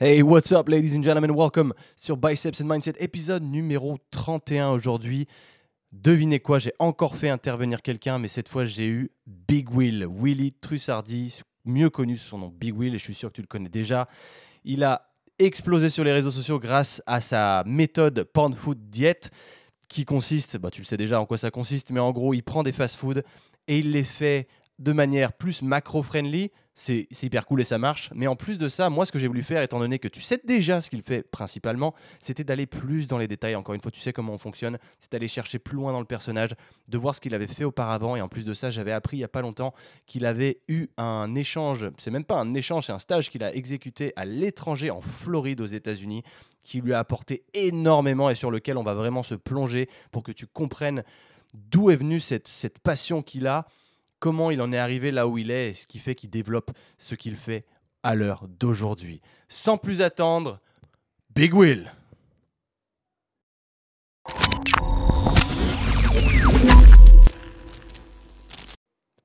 Hey, what's up, ladies and gentlemen? Welcome sur Biceps and Mindset, épisode numéro 31 aujourd'hui. Devinez quoi, j'ai encore fait intervenir quelqu'un, mais cette fois j'ai eu Big Will, Willy Trussardi, mieux connu sous son nom Big Will, et je suis sûr que tu le connais déjà. Il a explosé sur les réseaux sociaux grâce à sa méthode Pound Food Diet, qui consiste, bah, tu le sais déjà en quoi ça consiste, mais en gros, il prend des fast-foods et il les fait de manière plus macro-friendly, c'est hyper cool et ça marche. Mais en plus de ça, moi, ce que j'ai voulu faire, étant donné que tu sais déjà ce qu'il fait principalement, c'était d'aller plus dans les détails. Encore une fois, tu sais comment on fonctionne. C'est d'aller chercher plus loin dans le personnage, de voir ce qu'il avait fait auparavant. Et en plus de ça, j'avais appris il n'y a pas longtemps qu'il avait eu un échange. C'est même pas un échange, c'est un stage qu'il a exécuté à l'étranger, en Floride, aux États-Unis, qui lui a apporté énormément et sur lequel on va vraiment se plonger pour que tu comprennes d'où est venue cette, cette passion qu'il a comment il en est arrivé là où il est et ce qui fait qu'il développe ce qu'il fait à l'heure d'aujourd'hui. Sans plus attendre, Big Will.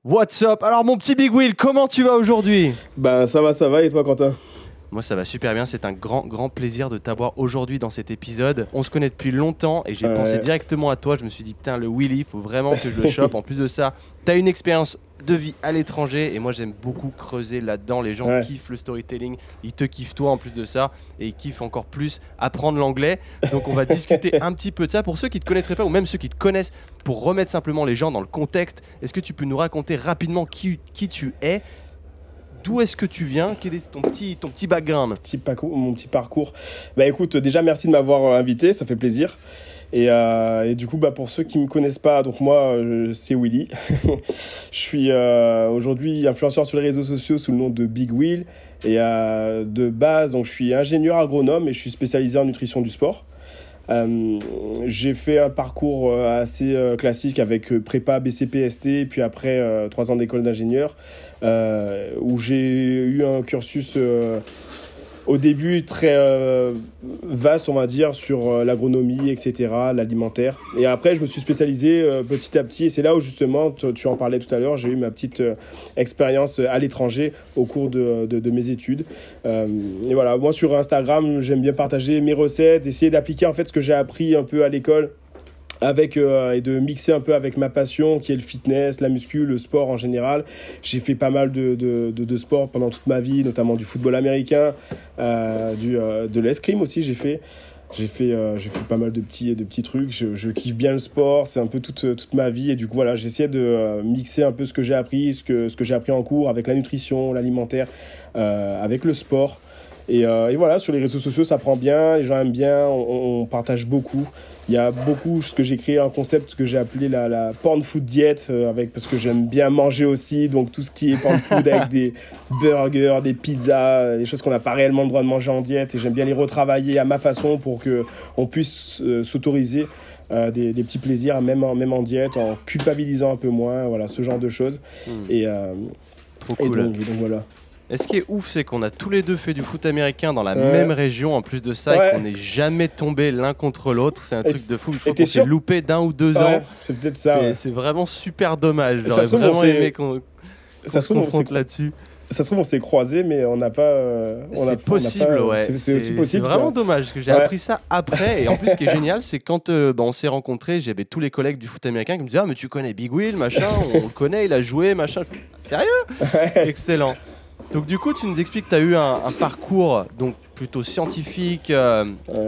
What's up? Alors mon petit Big Will, comment tu vas aujourd'hui? Ben ça va, ça va et toi Quentin? Moi, ça va super bien. C'est un grand, grand plaisir de t'avoir aujourd'hui dans cet épisode. On se connaît depuis longtemps et j'ai pensé directement à toi. Je me suis dit, putain, le Willy, il faut vraiment que je le chope. en plus de ça, tu as une expérience de vie à l'étranger et moi, j'aime beaucoup creuser là-dedans. Les gens kiffent le storytelling. Ils te kiffent toi en plus de ça et ils kiffent encore plus apprendre l'anglais. Donc, on va discuter un petit peu de ça. Pour ceux qui ne te connaîtraient pas ou même ceux qui te connaissent, pour remettre simplement les gens dans le contexte, est-ce que tu peux nous raconter rapidement qui, qui tu es D'où est-ce que tu viens? Quel est ton petit, ton petit background? Petit Mon petit parcours. Bah écoute, déjà merci de m'avoir euh, invité, ça fait plaisir. Et, euh, et, du coup, bah, pour ceux qui ne me connaissent pas, donc moi, euh, c'est Willy. je suis aujourd'hui influenceur sur les réseaux sociaux sous le nom de Big Will. Et de base, donc, je suis ingénieur agronome et je suis spécialisé en nutrition du sport. J'ai fait un parcours assez classique avec prépa, BCP, ST, puis après trois ans d'école d'ingénieur, où j'ai eu un cursus au début très euh, vaste, on va dire, sur euh, l'agronomie, etc., l'alimentaire. Et après, je me suis spécialisé euh, petit à petit. Et c'est là où, justement, tu en parlais tout à l'heure, j'ai eu ma petite expérience à l'étranger au cours de, de mes études. et voilà, moi, sur Instagram, j'aime bien partager mes recettes, essayer d'appliquer, en fait, ce que j'ai appris un peu à l'école avec euh, et de mixer un peu avec ma passion qui est le fitness, la muscu, le sport en général. J'ai fait pas mal de, de, de, sport pendant toute ma vie, notamment du football américain, euh, du, euh, de l'escrime aussi j'ai fait. J'ai fait, j'ai fait pas mal de petits, de petits trucs. Je, je kiffe bien le sport, c'est un peu toute, toute ma vie. Et du coup, voilà, j'essaie de mixer un peu ce que j'ai appris, ce que, ce que j'ai appris en cours avec la nutrition, l'alimentaire, avec le sport. Et, et, voilà, sur les réseaux sociaux, ça prend bien, les gens aiment bien, on, on partage beaucoup. Il y a beaucoup, ce que j'ai créé un concept que j'ai appelé la, la porn food diet, euh, avec, parce que j'aime bien manger aussi, donc tout ce qui est porn food avec des burgers, des pizzas, euh, des choses qu'on n'a pas réellement le droit de manger en diète, et j'aime bien les retravailler à ma façon pour que on puisse euh, s'autoriser des, des, petits plaisirs, même en, même en diète, en culpabilisant un peu moins, voilà, ce genre de choses. Hmm. Et, Trop cool. donc, donc voilà. Et ce qui est ouf, c'est qu'on a tous les deux fait du foot américain dans la même région, en plus de ça, et qu'on n'est jamais tombé l'un contre l'autre. C'est un truc de fou. Je crois qu'on s'est loupé d'un ou deux ans. C'est peut-être ça. C'est vraiment super dommage. J'aurais vraiment aimé qu'on qu se confronte là-dessus. Ça se trouve, on s'est croisés, mais on n'a pas. Euh, c'est possible, ouais. C'est possible. C'est vraiment dommage que j'ai appris ça après. Et en plus, ce qui est génial, c'est quand euh, bah, on s'est rencontrés, j'avais tous les collègues du foot américain qui me disaient Ah, mais tu connais Big Will, machin, on le connaît, il a joué, machin. Sérieux? Excellent. Donc du coup, tu nous expliques que tu as eu un, parcours donc plutôt scientifique, euh,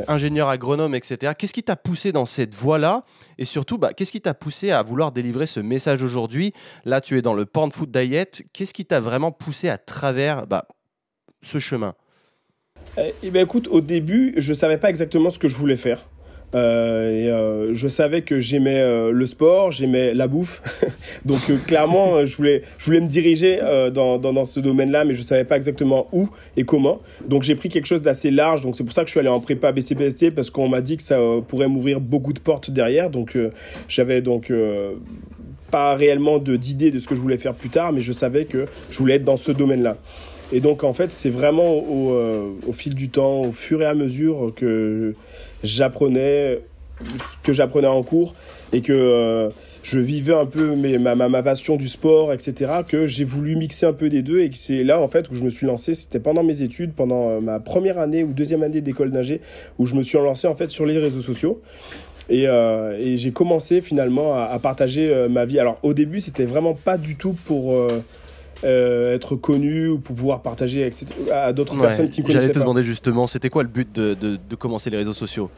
ingénieur agronome, etc. Qu'est-ce qui t'a poussé dans cette voie-là? Et surtout, bah, qu'est-ce qui t'a poussé à vouloir délivrer ce message aujourd'hui? Là, tu es dans le Porn Food Diet. Qu'est-ce qui t'a vraiment poussé à travers bah, ce chemin? Eh, eh ben, écoute, au début, je ne savais pas exactement ce que je voulais faire. Euh, euh, je savais que j'aimais euh, le sport, j'aimais la bouffe. Donc clairement, je voulais, je voulais me diriger dans, dans, ce domaine-là, mais je savais pas exactement où et comment. Donc j'ai pris quelque chose d'assez large. Donc c'est pour ça que je suis allé en prépa BCPST parce qu'on m'a dit que ça pourrait m'ouvrir beaucoup de portes derrière. Donc j'avais donc pas réellement d'idée de ce que je voulais faire plus tard, mais je savais que je voulais être dans ce domaine-là. Et donc en fait, c'est vraiment au, au, fil du temps, au fur et à mesure que j'apprenais ce que j'apprenais en cours et que euh, je vivais un peu ma, passion du sport, etc., que j'ai voulu mixer un peu des deux et que c'est là, en fait, où je me suis lancé. C'était pendant mes études, pendant euh, ma première année ou deuxième année d'école d'ingé, où je me suis lancé, en fait, sur les réseaux sociaux. Et, euh, j'ai commencé finalement à, partager euh, ma vie. Alors, au début, c'était vraiment pas du tout pour. Euh, euh, être connu ou pour pouvoir partager etc., à d'autres ouais, personnes qui me connaissaient J'allais te pas. demander justement, c'était quoi le but de, de, de commencer les réseaux sociaux?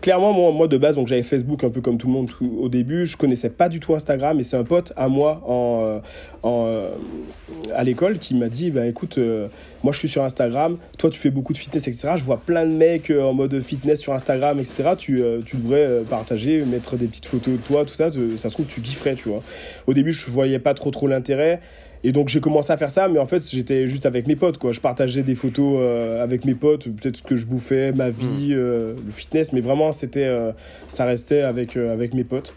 Clairement, moi, moi de base, donc j'avais Facebook un peu comme tout le monde tout- au début. Je connaissais pas du tout Instagram et c'est un pote à moi en, euh, en, euh, à l'école qui m'a dit bah, écoute, euh, moi je suis sur Instagram, toi tu fais beaucoup de fitness, etc. Je vois plein de mecs euh, en mode fitness sur Instagram, etc. Tu, euh, tu devrais partager, mettre des petites photos de toi, tout ça. te- ça se trouve, tu kifferais, tu vois. Au début, je voyais pas trop trop l'intérêt. Et donc j'ai commencé à faire ça, mais en fait j'étais juste avec mes potes, quoi. Je partageais des photos euh, avec mes potes, peut-être ce que je bouffais, ma vie, euh, le fitness, mais vraiment c'était, euh, ça restait avec avec mes potes.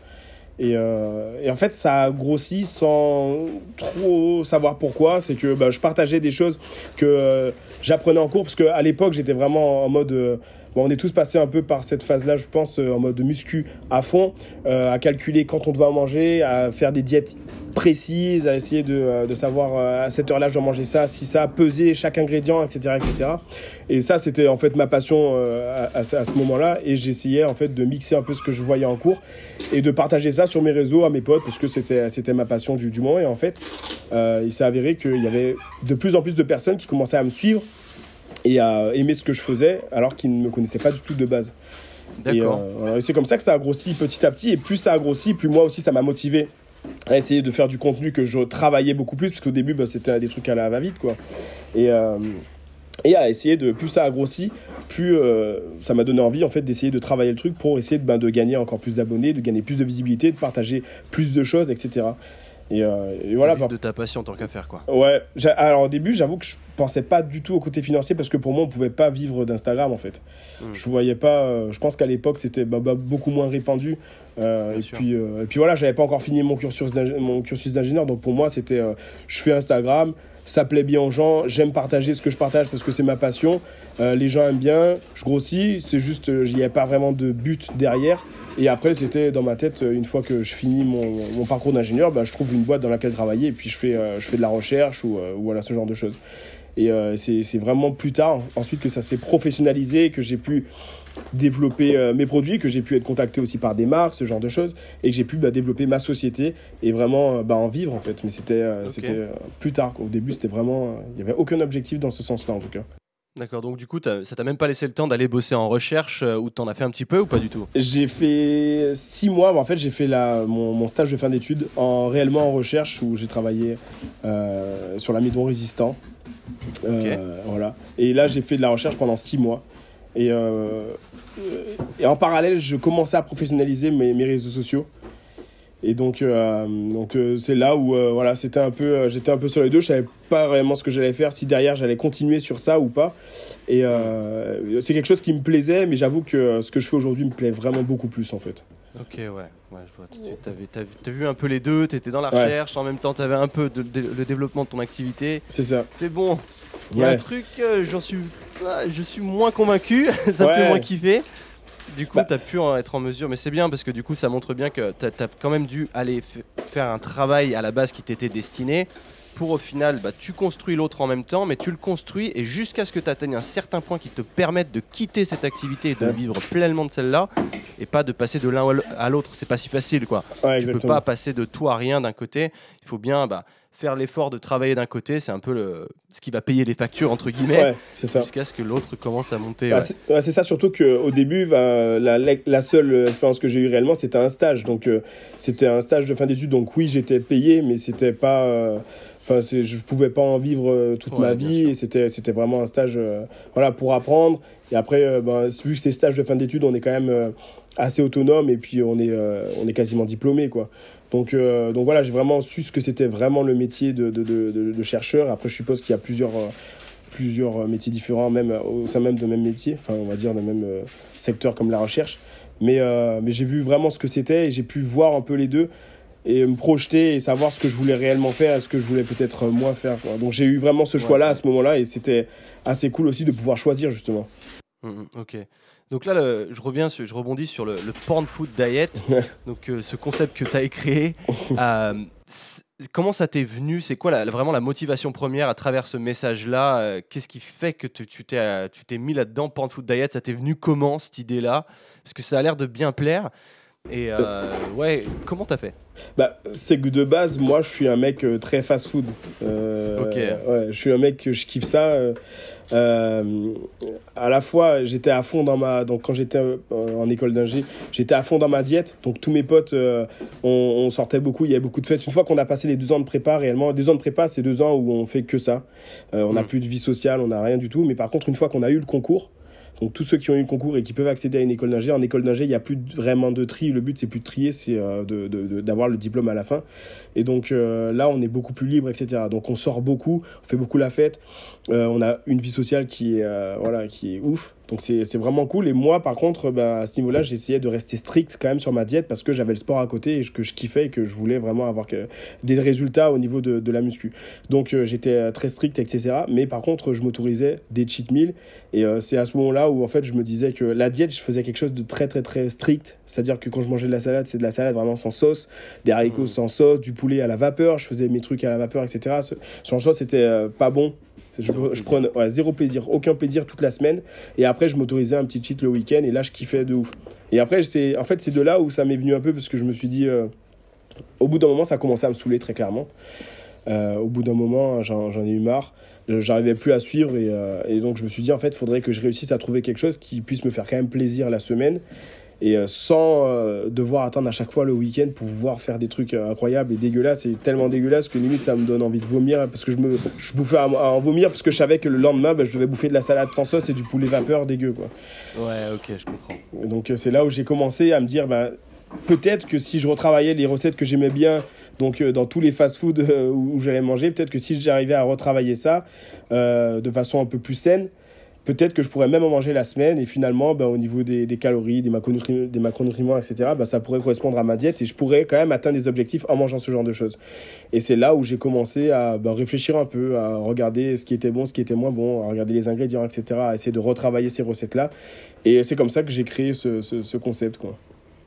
Et, et en fait ça a grossi sans trop savoir pourquoi. C'est que bah, je partageais des choses que j'apprenais en cours, parce qu'à l'époque j'étais vraiment en mode on est tous passés un peu par cette phase-là, je pense, euh, en mode muscu à fond, euh, à calculer quand on doit manger, à faire des diètes précises, à essayer de, euh, savoir à cette heure-là je dois manger ça, si ça, peser chaque ingrédient, etc. etc. Et ça, c'était en fait ma passion à, ce moment-là. Et j'essayais en fait de mixer un peu ce que je voyais en cours et de partager ça sur mes réseaux à mes potes parce que c'était c'était ma passion du, moment. Et en fait, il s'est avéré qu'il y avait de plus en plus de personnes qui commençaient à me suivre et à aimer ce que je faisais alors qu'ils ne me connaissaient pas du tout de base. Et, D'accord. euh. Et c'est comme ça que ça a grossi petit à petit. Et plus ça a grossi, plus moi aussi ça m'a motivé à essayer de faire du contenu que je travaillais beaucoup plus. Parce qu'au début, bah, c'était des trucs à la va-vite. quoi. Et, euh, et à essayer de. Plus ça a grossi, plus euh, ça m'a donné envie en fait d'essayer de travailler le truc pour essayer de, ben, de gagner encore plus d'abonnés, de gagner plus de visibilité, de partager plus de choses, etc. Et, euh, et voilà. Par- de ta passion tant qu'à faire quoi. Ouais, alors au début, j'avoue que je pensais pas du tout au côté financier parce que pour moi, on pouvait pas vivre d'Instagram en fait. Mm. Je voyais pas, euh, je pense qu'à l'époque, c'était bah, bah, beaucoup moins répandu. Euh, et, sûr. puis, euh, et puis voilà, j'avais pas encore fini mon cursus d'ingénieur, donc pour moi, c'était je fais Instagram, ça plaît bien aux gens, j'aime partager ce que je partage parce que c'est ma passion. Euh, les gens aiment bien, je grossis, c'est juste, euh, il n'y a pas vraiment de but derrière. Et après, c'était dans ma tête, euh, une fois que je finis mon, mon parcours d'ingénieur, bah, je trouve une boîte dans laquelle travailler et puis je fais, euh, je fais de la recherche ou, euh, voilà, ce genre de choses. Et euh, c'est vraiment plus tard, ensuite, que ça s'est professionnalisé, que j'ai pu développer euh, mes produits, que j'ai pu être contacté aussi par des marques, ce genre de choses, et que j'ai pu bah, développer ma société et vraiment euh, bah, en vivre en fait. Mais c'était euh, euh, plus tard. quoi. Au début, c'était vraiment. Il n'y avait aucun objectif dans ce sens-là en tout cas. D'accord, donc du coup, ça t'a même pas laissé le temps d'aller bosser en recherche euh, ou t'en as fait un petit peu ou pas du tout? J'ai fait six mois, en fait j'ai fait la, mon, mon stage de fin d'études en, réellement en recherche où j'ai travaillé euh, sur l'amidon résistant. Euh, Voilà. Et là j'ai fait de la recherche pendant six mois. Et, euh, et en parallèle je commençais à professionnaliser mes, mes réseaux sociaux. Et donc, euh, donc euh, c'est là où euh, voilà, c'était un peu, euh, j'étais un peu sur les deux. Je savais pas vraiment ce que j'allais faire, si derrière j'allais continuer sur ça ou pas. Et euh, c'est quelque chose qui me plaisait, mais j'avoue que euh, ce que je fais aujourd'hui me plaît vraiment beaucoup plus en fait. Ok, ouais, ouais, je vois tout de suite. T'as vu, un peu les deux, t'étais dans la Ouais. recherche, en même temps t'avais un peu de, de- le développement de ton activité. C'est ça. C'est bon, il y a un truc, euh, j'en suis, je suis moins convaincu, ça me fait moins kiffer. Du coup, Bah. t'as pu en être en mesure, mais c'est bien parce que du coup, ça montre bien que t'as as quand même dû aller f- faire un travail à la base qui t'était destiné pour au final, bah, tu construis l'autre en même temps, mais tu le construis et jusqu'à ce que tu atteignes un certain point qui te permette de quitter cette activité et de Ouais. vivre pleinement de celle-là et pas de passer de l'un à l'autre. C'est pas si facile, quoi. Ouais, Tu peux exactement. pas passer de tout à rien d'un côté. Il faut bien bah, faire l'effort de travailler d'un côté. C'est un peu le, ce qui va payer les factures, entre guillemets, Ouais, jusqu'à ce que l'autre commence à monter. Bah, ouais. c'est ouais, ça surtout qu'au début, bah, la seule expérience que j'ai eue réellement, c'était un stage. Donc euh, c'était un stage de fin d'études. Donc oui, j'étais payé, mais c'était pas. euh, Enfin, je pouvais pas en vivre euh, toute Ouais, ma vie. Et c'était c'était vraiment un stage, euh, voilà, pour apprendre. Et après, euh, bah, vu que c'est stage de fin d'études, on est quand même assez autonome et puis on est on est quasiment diplômé, quoi. Donc, euh, donc voilà, j'ai vraiment su ce que c'était vraiment le métier de, de, de, chercheur. Après, je suppose qu'il y a plusieurs, euh, plusieurs métiers différents, même au sein même de même métier, enfin, on va dire, de même euh, secteur comme la recherche. Mais, mais j'ai vu vraiment ce que c'était et j'ai pu voir un peu les deux et me projeter et savoir ce que je voulais réellement faire et ce que je voulais peut-être euh, moins faire. quoi. Donc j'ai eu vraiment ce choix-là à ce moment-là et c'était assez cool aussi de pouvoir choisir justement. Mhm, ok. Donc là, le- je reviens, je rebondis sur le, le porn food diet. donc euh, ce concept que tu as créé. euh, comment ça t'est venu? C'est quoi la- vraiment la motivation première à travers ce message-là? Euh, Qu'est-ce qui fait que tu t'es mis là-dedans, porn food diet? Ça t'est venu comment cette idée-là? Parce que ça a l'air de bien plaire. Et euh, ouais, comment t'as fait? Bah, c'est que de base, moi, je suis un mec euh, très fast-food. Euh, Ok. Ouais, je suis un mec que je kiffe ça. euh, euh, à la fois, j'étais à fond dans ma. Donc, quand j'étais en école d'ingé, j'étais à fond dans ma diète. Donc, tous mes potes, on, on sortait beaucoup. Il y avait beaucoup de fêtes. Une fois qu'on a passé les deux ans de prépa, réellement, deux ans de prépa, c'est deux ans où on fait que ça. On n'a Mm. plus de vie sociale, on n'a rien du tout. Mais par contre, une fois qu'on a eu le concours, donc tous ceux qui ont eu le concours et qui peuvent accéder à une école d'ingé, en école d'ingé, il n'y a plus vraiment de tri. Le but, c'est plus de trier, c'est euh, d'avoir le diplôme à la fin. Et donc euh, là, on est beaucoup plus libre, etc. Donc on sort beaucoup, on fait beaucoup la fête. Euh, on a une vie sociale qui voilà, qui est ouf. Donc c'est vraiment cool. Et moi, par contre, ben, à ce niveau-là, j'essayais de rester strict quand même sur ma diète parce que j'avais le sport à côté et que je kiffais et que je voulais vraiment avoir que- des résultats au niveau de, de la muscu. Donc euh, j'étais euh, très strict, etc. Mais par contre, je m'autorisais des cheat meals. Et euh, c'est à ce moment-là où en fait je me disais que la diète, je faisais quelque chose de très très très strict. C'est-à-dire que quand je mangeais de la salade, c'est de la salade vraiment sans sauce, des haricots Mhm. sans sauce, du poulet à la vapeur. Je faisais mes trucs à la vapeur, etc. Ce ce genre de choses, c'était euh, pas bon. Je, je prenais zéro plaisir, aucun plaisir toute la semaine. Et après, je m'autorisais un petit cheat le week-end et là, je kiffais de ouf. Et après, c'est en fait, c'est de là où ça m'est venu un peu parce que je me suis dit, euh, au bout d'un moment, ça a commencé à me saouler très clairement. Euh, au bout d'un moment, j'en ai eu marre. Euh, J'arrivais plus à suivre et, et donc je me suis dit, en fait, il faudrait que je réussisse à trouver quelque chose qui puisse me faire quand même plaisir la semaine et euh, sans euh, devoir attendre à chaque fois le week-end pour pouvoir faire des trucs euh, incroyables et dégueulasses. Et tellement dégueulasse que limite ça me donne envie de vomir hein, parce que je me je bouffais à, à en vomir parce que je savais que le lendemain bah, je devais bouffer de la salade sans sauce et du poulet vapeur dégueu quoi. Ouais, ok, je comprends. Et donc c'est là où j'ai commencé à me dire bah, peut-être que si je retravaillais les recettes que j'aimais bien donc euh, dans tous les fast-food où, j'allais manger, peut-être que si j'arrivais à retravailler ça de façon un peu plus saine, peut-être que je pourrais même en manger la semaine et finalement bah, au niveau des, calories, des, macronutriments, etc., bah, ça pourrait correspondre à ma diète et je pourrais quand même atteindre des objectifs en mangeant ce genre de choses. Et c'est là où j'ai commencé à bah, réfléchir un peu, à regarder ce qui était bon, ce qui était moins bon, à regarder les ingrédients, etc., à essayer de retravailler ces recettes-là. Et c'est comme ça que j'ai créé ce, ce, ce concept. Quoi.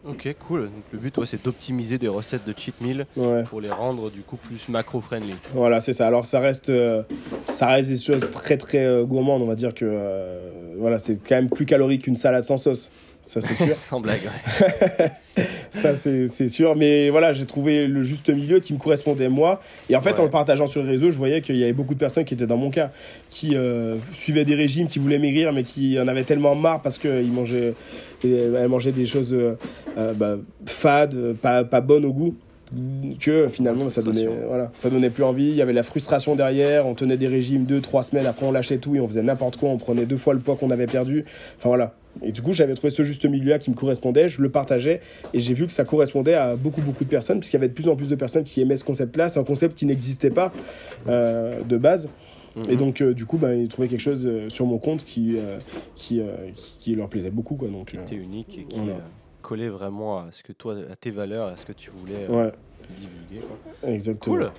Ok, cool. Donc le but, ouais, c'est d'optimiser des recettes de cheat meal Ouais. pour les rendre du coup plus macro-friendly. Voilà, c'est ça. Alors ça reste, euh, ça reste des choses très très euh, gourmandes. On va dire que euh, voilà, c'est quand même plus calorique qu'une salade sans sauce. Ça c'est sûr. Sans blague, ouais. ça c'est sûr. Mais voilà, j'ai trouvé le juste milieu qui me correspondait moi. Et en fait, Ouais. en le partageant sur les réseaux, je voyais qu'il y avait beaucoup de personnes qui étaient dans mon cas, qui euh, suivaient des régimes, qui voulaient maigrir, mais qui en avaient tellement marre parce qu'ils mangeaient, elles mangeaient des choses euh, euh, bah, fades, euh, pas, pas bonnes au goût que finalement ça donnait voilà ça donnait plus envie il y avait la frustration derrière on tenait des régimes deux trois semaines après on lâchait tout et on faisait n'importe quoi on prenait deux fois le poids qu'on avait perdu enfin voilà et du coup j'avais trouvé ce juste milieu là qui me correspondait je le partageais et j'ai vu que ça correspondait à beaucoup beaucoup de personnes puisqu'il y avait de plus en plus de personnes qui aimaient ce concept là c'est un concept qui n'existait pas euh, de base et Mhm. donc euh, du coup bah, ils trouvaient quelque chose euh, sur mon compte qui euh, qui, qui qui leur plaisait beaucoup quoi donc euh, T'es unique et qui Voilà. collait vraiment à ce que toi, à tes valeurs, à ce que tu voulais ouais divulguer. quoi. exactement Cool.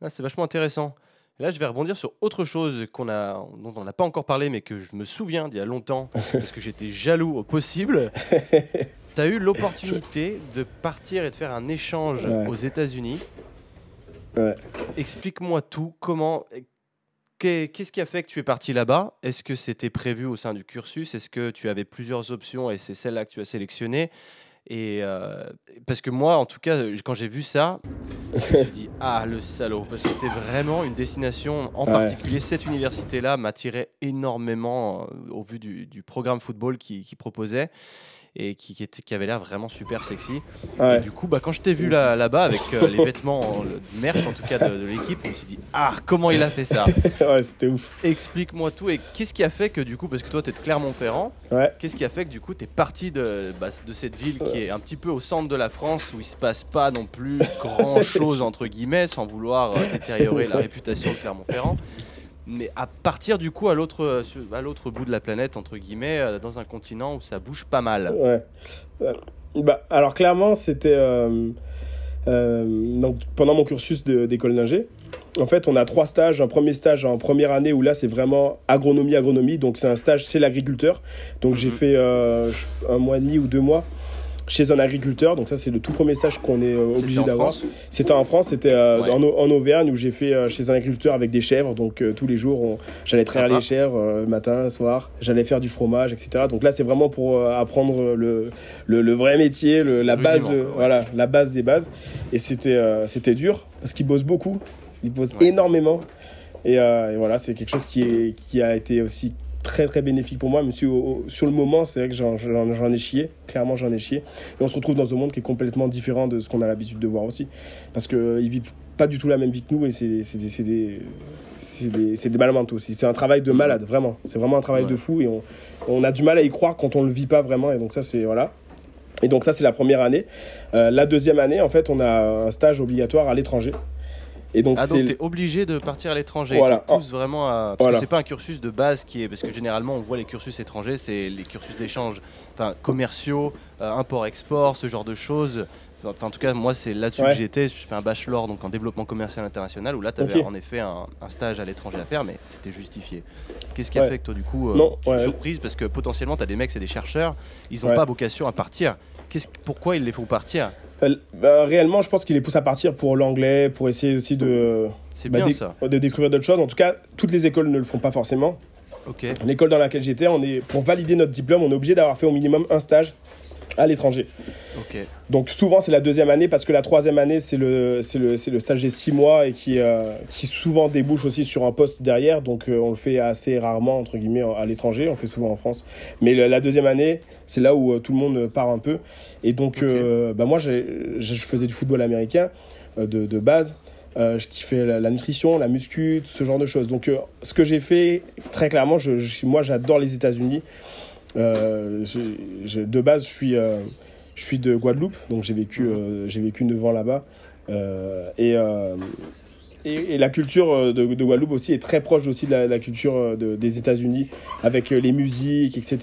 Ah, c'est vachement intéressant. Là, je vais rebondir sur autre chose qu'on a, dont on n'a pas encore parlé, mais que je me souviens d'il y a longtemps, parce que j'étais jaloux au possible. tu as eu l'opportunité de partir et de faire un échange Ouais. aux États-Unis. Ouais. Explique-moi tout. Comment. qu'est- Qu'est-ce qui a fait que tu es parti là-bas? Est-ce que c'était prévu au sein du cursus? Est-ce que tu avais plusieurs options et c'est celle-là que tu as sélectionnée? Et euh, parce que moi, en tout cas, quand j'ai vu ça, je me suis dit ah le salaud, parce que c'était vraiment une destination. En Ouais. particulier, cette université-là m'attirait énormément euh, au vu du, du programme football qui, qui proposait et qui, qui était, qui avait l'air vraiment super sexy. ouais. Et du coup, bah, quand je t'ai vu là- là-bas avec euh, les vêtements, le merch en tout cas de, de l'équipe, je me suis dit ah comment il a fait ça? Ouais c'était ouf. Explique-moi tout et qu'est-ce qui a fait que du coup, parce que toi tu es de Clermont-Ferrand, ouais. Qu'est-ce qui a fait que du coup tu es parti de, bah, de cette ville qui est un petit peu au centre de la France où il se passe pas non plus grand chose entre guillemets sans vouloir euh, détériorer la réputation de Clermont-Ferrand? Mais à partir du coup à l'autre euh, à l'autre bout de la planète entre guillemets euh, dans un continent où ça bouge pas mal. Ouais. Euh, Bah, alors clairement, c'était euh, euh, donc pendant mon cursus d'école d'ingé. en fait, on a trois stages. Un premier stage en première année où là, c'est vraiment agronomie, agronomie. Donc, c'est un stage chez l'agriculteur. Donc, j'ai Mhm. fait un mois et demi ou deux mois chez un agriculteur. Donc, ça, c'est le tout premier stage qu'on est euh, obligé d'avoir. C'était en France, c'était euh, Ouais. en, Au- en Auvergne où j'ai fait euh, chez un agriculteur avec des chèvres. Donc, tous les jours, on- j'allais traire les chèvres matin, soir. J'allais faire du fromage, etc. Donc, là, c'est vraiment pour apprendre le, le, le vrai métier, le- la base, ouais. voilà, la base des bases. Et c'était c'était dur parce qu'ils bossent beaucoup. Ils bossent Ouais. énormément. Et, et voilà, c'est quelque chose qui, est, qui a été aussi très très bénéfique pour moi, même si au- au- sur le moment, c'est vrai que j'en- ai chié, clairement j'en ai chié. Et on se retrouve dans un monde qui est complètement différent de ce qu'on a l'habitude de voir aussi. Parce qu'ils vivent pas du tout la même vie que nous et c'est c'est des, c'est des, c'est des, des malades mentaux aussi. C'est un travail de malade, vraiment. C'est vraiment un travail Ouais. de fou et on, on a du mal à y croire quand on le vit pas vraiment. Et donc ça, c'est voilà. Et donc ça, c'est la première année. Euh, la deuxième année, en fait, on a un stage obligatoire à l'étranger. Et donc Ah donc t'es obligé de partir à l'étranger. Voilà. Pousse vraiment à. Parce Voilà. que c'est pas un cursus de base qui est. Parce que généralement on voit les cursus étrangers, c'est les cursus d'échange, enfin commerciaux, euh, import-export, ce genre de choses. Enfin, en tout cas, moi c'est là-dessus Ouais. que j'étais. Je fais un bachelor donc en développement commercial international où là tu avais en effet un, un stage à l'étranger à faire, mais c'était justifié. Qu'est-ce qui a Ouais. fait que toi du coup, euh, Non, tu es ouais. surprise parce que potentiellement tu as des mecs, c'est des chercheurs, ils n'ont pas vocation à partir. Qu'est-ce- pourquoi ils les font partir Euh, bah, réellement, je pense qu'il les pousse à partir pour l'anglais, pour essayer aussi de, bah, bien dé- ça. de découvrir d'autres choses. En tout cas, toutes les écoles ne le font pas forcément. L'école dans laquelle j'étais, on est pour valider notre diplôme, on est obligé d'avoir fait au minimum un stage à l'étranger. Donc souvent c'est la deuxième année parce que la troisième année c'est le, c'est le, c'est le stage des six mois et qui, euh, qui souvent débouche aussi sur un poste derrière. Donc euh, on le fait assez rarement entre guillemets à l'étranger, on fait souvent en France. Mais le- la deuxième année c'est là où euh, tout le monde part un peu. Et donc Ok. euh, bah, moi je faisais du football américain de, de base. Euh, je kiffais la, la nutrition, la muscu, tout ce genre de choses. Donc, euh, ce que j'ai fait, très clairement, je, je- moi, j'adore les États-Unis. Euh, de base, je suis, euh, je suis de Guadeloupe, donc j'ai vécu, euh, j'ai vécu 9 ans là-bas. Et, et, et la culture euh, de, de Guadeloupe aussi est très proche aussi de la, la culture euh, de- des États-Unis, avec euh, les musiques, etc.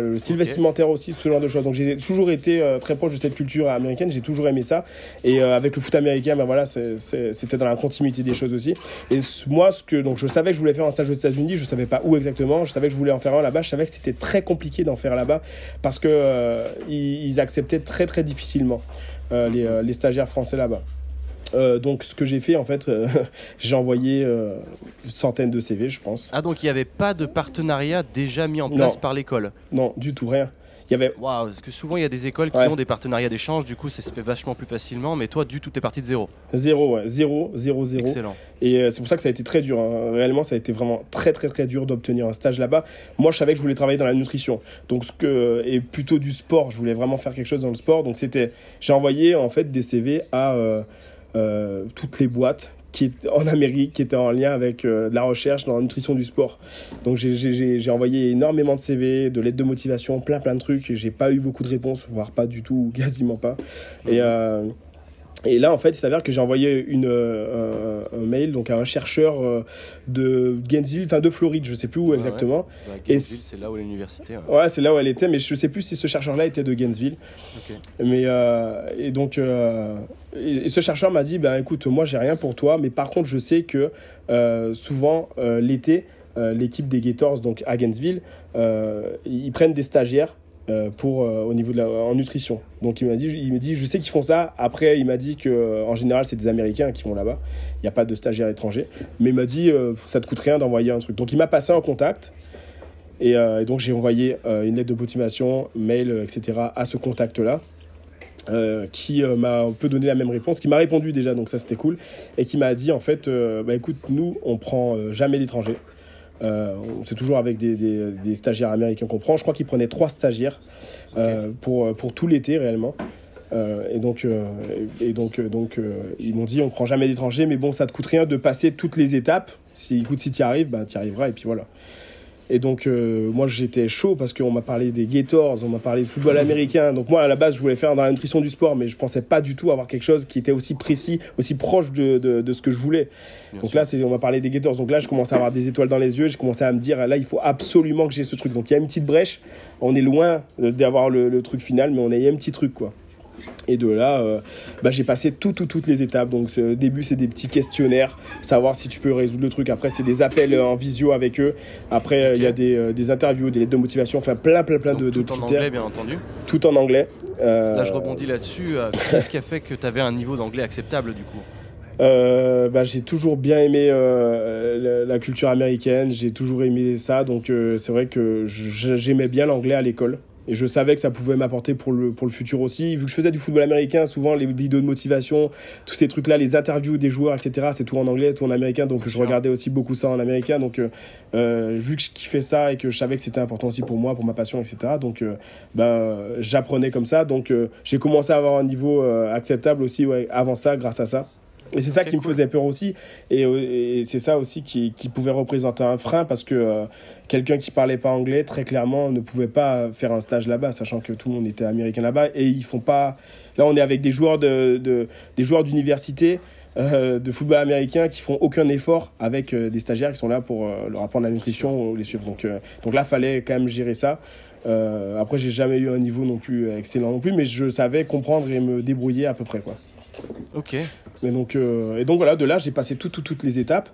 Le style vestimentaire aussi, ce genre de choses. Donc j'ai toujours été euh, très proche de cette culture américaine, j'ai toujours aimé ça. Et euh, avec le foot américain, ben voilà, c'était dans la continuité des choses aussi. Et moi, ce que, donc je savais que je voulais faire un stage aux États-Unis, je savais pas où exactement, je savais que je voulais en faire un là-bas, je savais que c'était très compliqué d'en faire là-bas parce que euh, ils, ils acceptaient très très difficilement euh, les, euh, les stagiaires français là-bas. Euh, donc ce que j'ai fait en fait, euh, j'ai envoyé euh, une centaine de CV, je pense. Ah donc il n'y avait pas de partenariat déjà mis en Non. place par l'école? Non, du tout rien. Il y avait Waouh, parce que souvent il y a des écoles qui Ouais. ont des partenariats d'échange, du coup ça se fait vachement plus facilement, mais toi du tout t'es parti de zéro. zéro, ouais, zéro, zéro, zéro. Excellent. Et euh, c'est pour ça que ça a été très dur. hein. Réellement, ça a été vraiment très, très, très dur d'obtenir un stage là-bas. Moi, je savais que je voulais travailler dans la nutrition. Donc, ce que, et plutôt du sport. Je voulais vraiment faire quelque chose dans le sport. Donc, c'était, j'ai envoyé en fait des CV à euh, euh, toutes les boîtes qui étaient en Amérique, qui étaient en lien avec euh, de la recherche dans la nutrition du sport. Donc, j'ai- envoyé énormément de CV, de lettres de motivation, plein, plein de trucs. Et J'ai pas eu beaucoup de réponses, voire pas du tout, ou quasiment pas. Et, euh, et là, en fait, il s'avère que j'ai envoyé une, euh, un, mail donc à un chercheur de Gainesville, enfin de Floride, je sais plus où Ouais, exactement. Bah, Gainesville, c- c'est là où est l'université. ouais. Ouais, c'est là où elle était, mais je sais plus si ce chercheur-là était de Gainesville. Mais et donc et, ce chercheur m'a dit, ben écoute, moi j'ai rien pour toi, mais par contre je sais que euh, souvent euh, l'été, euh, l'équipe des Gators donc à Gainesville, ils prennent des stagiaires. pour au niveau de la en nutrition. Donc il m'a dit il me dit je sais qu'ils font ça. Après il m'a dit que en général c'est des américains qui vont là-bas. Il n'y a pas de stagiaires étrangers. Mais il m'a dit ça te coûte rien d'envoyer un truc. Donc il m'a passé un contact. Et, et donc j'ai envoyé une lettre de motivation, mail, etc. à ce contact-là, euh, qui euh, m'a un peu donné la même réponse, qui m'a répondu déjà, donc ça c'était cool, et qui m'a dit en fait, euh, bah écoute, nous on prend euh, jamais d'étrangers. C'est toujours avec des, des- des stagiaires américains qu'on prend. Je crois qu'ils prenaient trois stagiaires pour, pour tout l'été réellement. Euh, et donc, euh, et donc, euh, donc ils m'ont dit on prend jamais d'étrangers, mais bon, ça te coûte rien de passer toutes les étapes. Si, écoute, si tu y arrives, bah, tu y arriveras, et puis voilà. Et donc, euh, moi, j'étais chaud parce qu'on m'a parlé des Gators, on m'a parlé de football américain. Donc, moi, à la base, je voulais faire dans la nutrition du sport, mais je pensais pas du tout avoir quelque chose qui était aussi précis, aussi proche de, de, de ce que je voulais. Bien Donc sûr. là, c'est, on m'a parlé des Gators. Donc là, je commence à avoir des étoiles dans les yeux. J'ai commencé à me dire, là, il faut absolument que j'ai ce truc. Donc, il y a une petite brèche. On est loin euh, d'avoir le, le truc final, mais on a il y a un petit truc, quoi. Et de là, euh, bah, j'ai passé tout, tout, toutes les étapes. Donc, au début, c'est des petits questionnaires, savoir si tu peux résoudre le truc. Après, c'est des appels en visio avec eux. Après, il y a des, des, interviews, des lettres de motivation, enfin plein, plein, plein de, tout en anglais, bien entendu. Tout en anglais. Là, je rebondis là-dessus. Qu'est-ce qui a fait que tu avais un niveau d'anglais acceptable du coup? Euh, bah, j'ai toujours bien aimé euh, la, culture américaine, j'ai toujours aimé ça, donc euh, c'est vrai que j'aimais bien l'anglais à l'école. Et je savais que ça pouvait m'apporter pour le, pour le futur aussi. Vu que je faisais du football américain, souvent les vidéos de motivation, tous ces trucs-là, les interviews des joueurs, etc., c'est tout en anglais, tout en américain. Donc je regardais aussi beaucoup ça en américain. Donc vu que je kiffais ça et que je savais que c'était important aussi pour moi, pour ma passion, etc., donc ben, j'apprenais comme ça. Donc j'ai commencé à avoir un niveau acceptable aussi ouais, avant ça, grâce à ça. Et c'est ça qui me faisait peur aussi. Et, c'est ça aussi qui, qui, pouvait représenter un frein parce que euh, quelqu'un qui parlait pas anglais, très clairement, ne pouvait pas faire un stage là-bas, sachant que tout le monde était américain là-bas. Et ils font pas. Là, on est avec des joueurs de, de des joueurs d'université. Euh, de football américain qui font aucun effort avec euh, des stagiaires qui sont là pour leur apprendre la nutrition ou les suivre. Donc, donc là, fallait quand même gérer ça. après, j'ai jamais eu un niveau non plus excellent non plus, mais je savais comprendre et me débrouiller à peu près quoi. Ok. Et donc, euh, et donc voilà, de là, j'ai passé tout, toutes les étapes.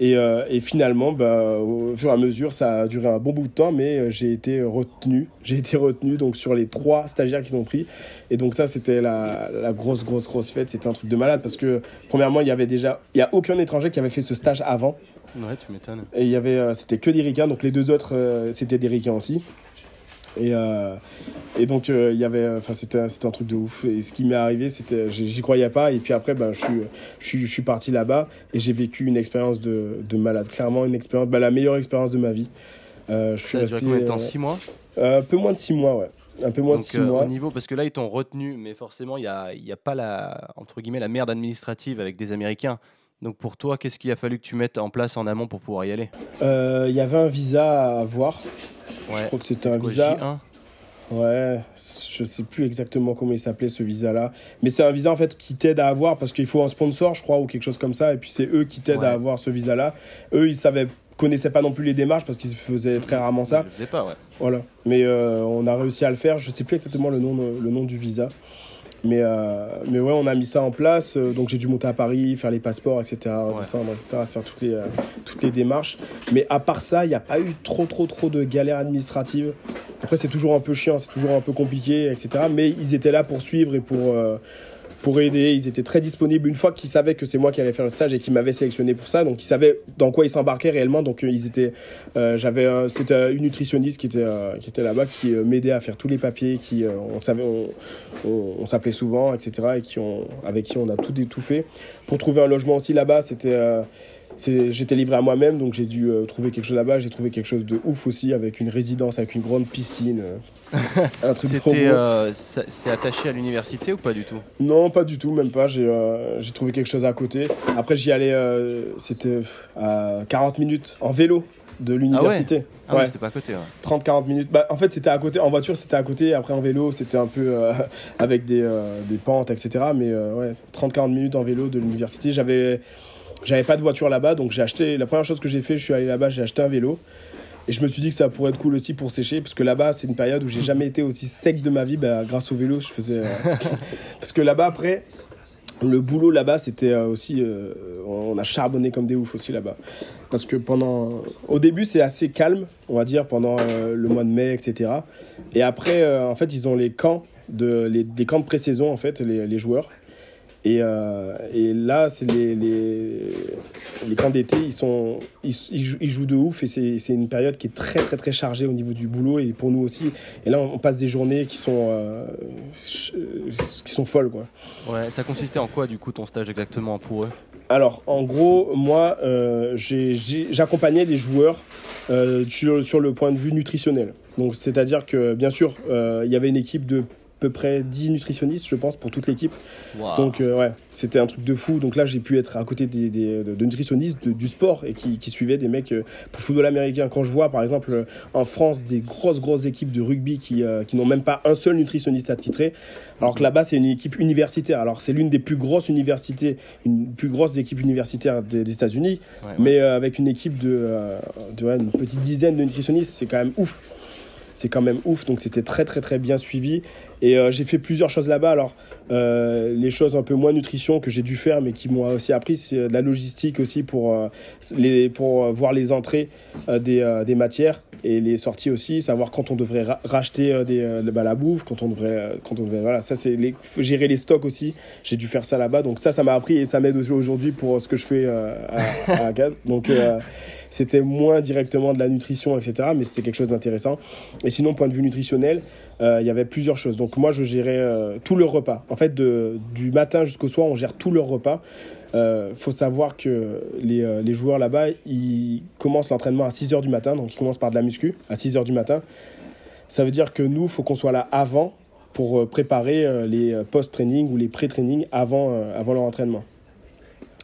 Et, euh, et, finalement, bah, au fur et à mesure, ça a duré un bon bout de temps, mais euh, j'ai été retenu. J'ai été retenu donc, sur les trois stagiaires qu'ils ont pris. Et donc ça, c'était la, la, grosse, grosse, grosse fête. C'était un truc de malade parce que, premièrement, il y avait déjà... Il n'y a aucun étranger qui avait fait ce stage avant. Ouais, tu m'étonnes. Et il y avait... c'était que des ricains. Donc les deux autres, c'était des ricains aussi. Et, euh, et donc, euh, il y avait, enfin, c'était, un truc de ouf. Et ce qui m'est arrivé, c'était, j'y croyais pas. Et puis après, bah, je, suis, je, suis, je suis parti là-bas et j'ai vécu une expérience de, de, malade. Clairement, une expérience, bah, la meilleure expérience de ma vie. Euh, je suis resté. combien de temps 6 mois Un peu moins de 6 mois, ouais. Un peu moins de 6 mois. Au niveau, parce que là, ils t'ont retenu, mais forcément, il n'y a, y a pas la, entre guillemets, la merde administrative avec des Américains. Donc pour toi, qu'est-ce qu'il a fallu que tu mettes en place en amont pour pouvoir y aller? Il y avait un visa à avoir. Je crois que c'était un visa. Ouais, je sais plus exactement comment il s'appelait ce visa-là. Mais c'est un visa en fait qui t'aide à avoir parce qu'il faut un sponsor, je crois, ou quelque chose comme ça. Et puis c'est eux qui t'aident à avoir ce visa-là. Eux, ils savaient connaissaient pas non plus les démarches parce qu'ils faisaient très rarement ça. Je sais pas, ouais. Voilà. Mais euh, on a réussi à le faire. Je sais plus exactement le nom, le nom du visa. Mais, euh, mais ouais, on a mis ça en place. Euh, donc j'ai dû monter à Paris, faire les passeports, etc., descendre, etc., faire toutes les, euh, toutes les démarches. Mais à part ça, il n'y a pas eu trop, trop, trop de galères administratives. Après, c'est toujours un peu chiant, c'est toujours un peu compliqué, etc. Mais ils étaient là pour suivre et pour, pour aider. Ils étaient très disponibles une fois qu'ils savaient que c'est moi qui allais faire le stage et qu'ils m'avaient sélectionné pour ça. Donc ils savaient dans quoi ils s'embarquaient réellement. Donc ils étaient, euh, j'avais, c'était une nutritionniste qui était euh, qui était là-bas qui euh, m'aidait à faire tous les papiers, qui on savait, on, s'appelait souvent, etc. Et qui avec qui on a tout étouffé pour trouver un logement aussi là-bas. C'était j'étais livré à moi-même, donc j'ai dû euh, trouver quelque chose là-bas. J'ai trouvé quelque chose de ouf aussi, avec une résidence, avec une grande piscine. Euh, un truc C'était euh, attaché à l'université ou pas du tout? Non, pas du tout, même pas. J'ai trouvé quelque chose à côté. Après, j'y allais, c'était à 40 minutes en vélo de l'université. Ah ouais, ah c'était pas à côté. 30-40 minutes. Bah, en fait, c'était à côté. En voiture, c'était à côté. Après, en vélo, c'était un peu avec des, des, pentes, etc. Mais ouais, 30-40 minutes en vélo de l'université. J'avais j'avais pas de voiture là-bas, donc j'ai acheté. La première chose que j'ai fait, je suis allé là-bas, j'ai acheté un vélo. Et je me suis dit que ça pourrait être cool aussi pour sécher, parce que là-bas, c'est une période où j'ai jamais été aussi sec de ma vie. Bah, grâce au vélo, je faisais. Euh, parce que là-bas, après, le boulot là-bas, c'était euh, aussi. Euh, on a charbonné comme des oufs aussi là-bas. Parce que pendant. Au début, c'est assez calme, on va dire, pendant le mois de mai, etc. Et après, en fait, ils ont les camps, de, les, camps de pré-saison, en fait, les joueurs. Et, euh, et, là, c'est les, les, les, camps d'été, ils, sont, ils, ils, jouent de ouf et c'est une période qui est très très très chargée au niveau du boulot et pour nous aussi. Et là, on passe des journées qui sont, euh, qui sont folles. Quoi. Ouais, ça consistait en quoi du coup ton stage exactement pour eux? Alors, en gros, moi, euh, j'accompagnais les joueurs euh, sur, sur, le point de vue nutritionnel. Donc, c'est-à-dire que, bien sûr, il y avait une équipe de peu près 10 nutritionnistes, je pense, pour toute l'équipe. Donc, euh, ouais, c'était un truc de fou. Donc là, j'ai pu être à côté des, de, nutritionnistes du sport et qui, qui, suivaient des mecs euh, pour football américain. Quand je vois, par exemple, en France, des grosses, grosses équipes de rugby qui, euh, qui n'ont même pas un seul nutritionniste attitré, alors que là-bas, c'est une équipe universitaire. Alors, c'est l'une des plus grosses universités, une plus grosse équipe universitaire des, États-Unis, mais avec une équipe de, de une petite dizaine de nutritionnistes, c'est quand même ouf c'est quand même ouf. Donc c'était très très très bien suivi. Et euh, j'ai fait plusieurs choses là-bas. Alors, euh, les choses un peu moins nutrition que j'ai dû faire, mais qui m'ont aussi appris, c'est de la logistique aussi pour, euh, les, pour euh, voir les entrées euh, des, euh, des matières et les sorties aussi, savoir quand on devrait ra- racheter euh, des, euh, bah, la bouffe, quand on devrait, euh, quand on devrait, voilà, ça c'est gérer les stocks aussi. J'ai dû faire ça là-bas, donc ça, ça m'a appris et ça m'aide aujourd'hui pour ce que je fais euh, à, à Gaz. Donc euh, c'était moins directement de la nutrition, etc., mais c'était quelque chose d'intéressant. Et sinon, point de vue nutritionnel, euh, il y avait plusieurs choses. Donc moi, je gérais euh, tout le repas. En fait, du matin jusqu'au soir, on gère tout leur repas. Euh, faut savoir que les, euh, les joueurs là-bas, ils commencent l'entraînement à 6h du matin, donc ils commencent par de la muscu à 6h du matin. Ça veut dire que nous, il faut qu'on soit là avant pour euh, préparer euh, les euh, post-training ou les pré-training avant, euh, avant leur entraînement.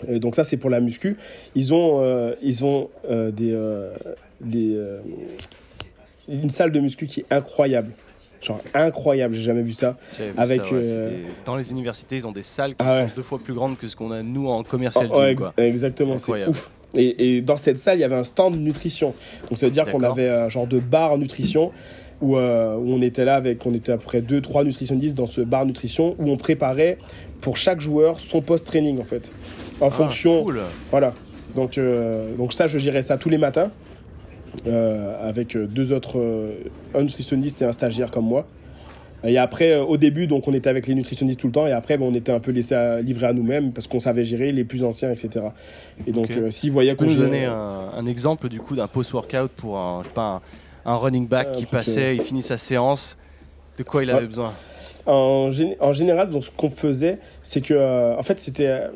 Euh, donc ça, c'est pour la muscu. Ils ont, euh, ils ont euh, des, euh, des, euh, une salle de muscu qui est incroyable. Genre incroyable, j'ai jamais vu ça. Vu Avec, ça, ouais, euh, Dans les universités, ils ont des salles qui Ah sont deux fois plus grandes que ce qu'on a nous en commercial Oh, gym, ex- quoi. exactement, C'est ouf. Et, et dans cette salle, il y avait un stand nutrition. Donc ça veut dire qu'on avait un genre de bar nutrition où, euh, où on était là avec, on était à peu près 2-3 nutritionnistes dans ce bar nutrition où on préparait pour chaque joueur son post-training en fait. En Ah, fonction, cool. voilà. Donc, euh, donc ça, je gérais ça tous les matins avec euh, deux autres, euh, un nutritionniste et un stagiaire comme moi. Et après, euh, au début, donc on était avec les nutritionnistes tout le temps, et après, ben, on était un peu laissé à, livré à nous-mêmes parce qu'on savait gérer les plus anciens, etc. Et donc, Ok. euh, s'ils voyaient Tu peux qu'on nous donner un, un exemple du coup d'un post-workout pour un, je sais pas, un, un running back Euh, qui passait, il finit sa séance, de quoi il Ouais. avait besoin? En, gé- en général, donc, ce qu'on faisait, c'est que, euh, en fait, c'était euh,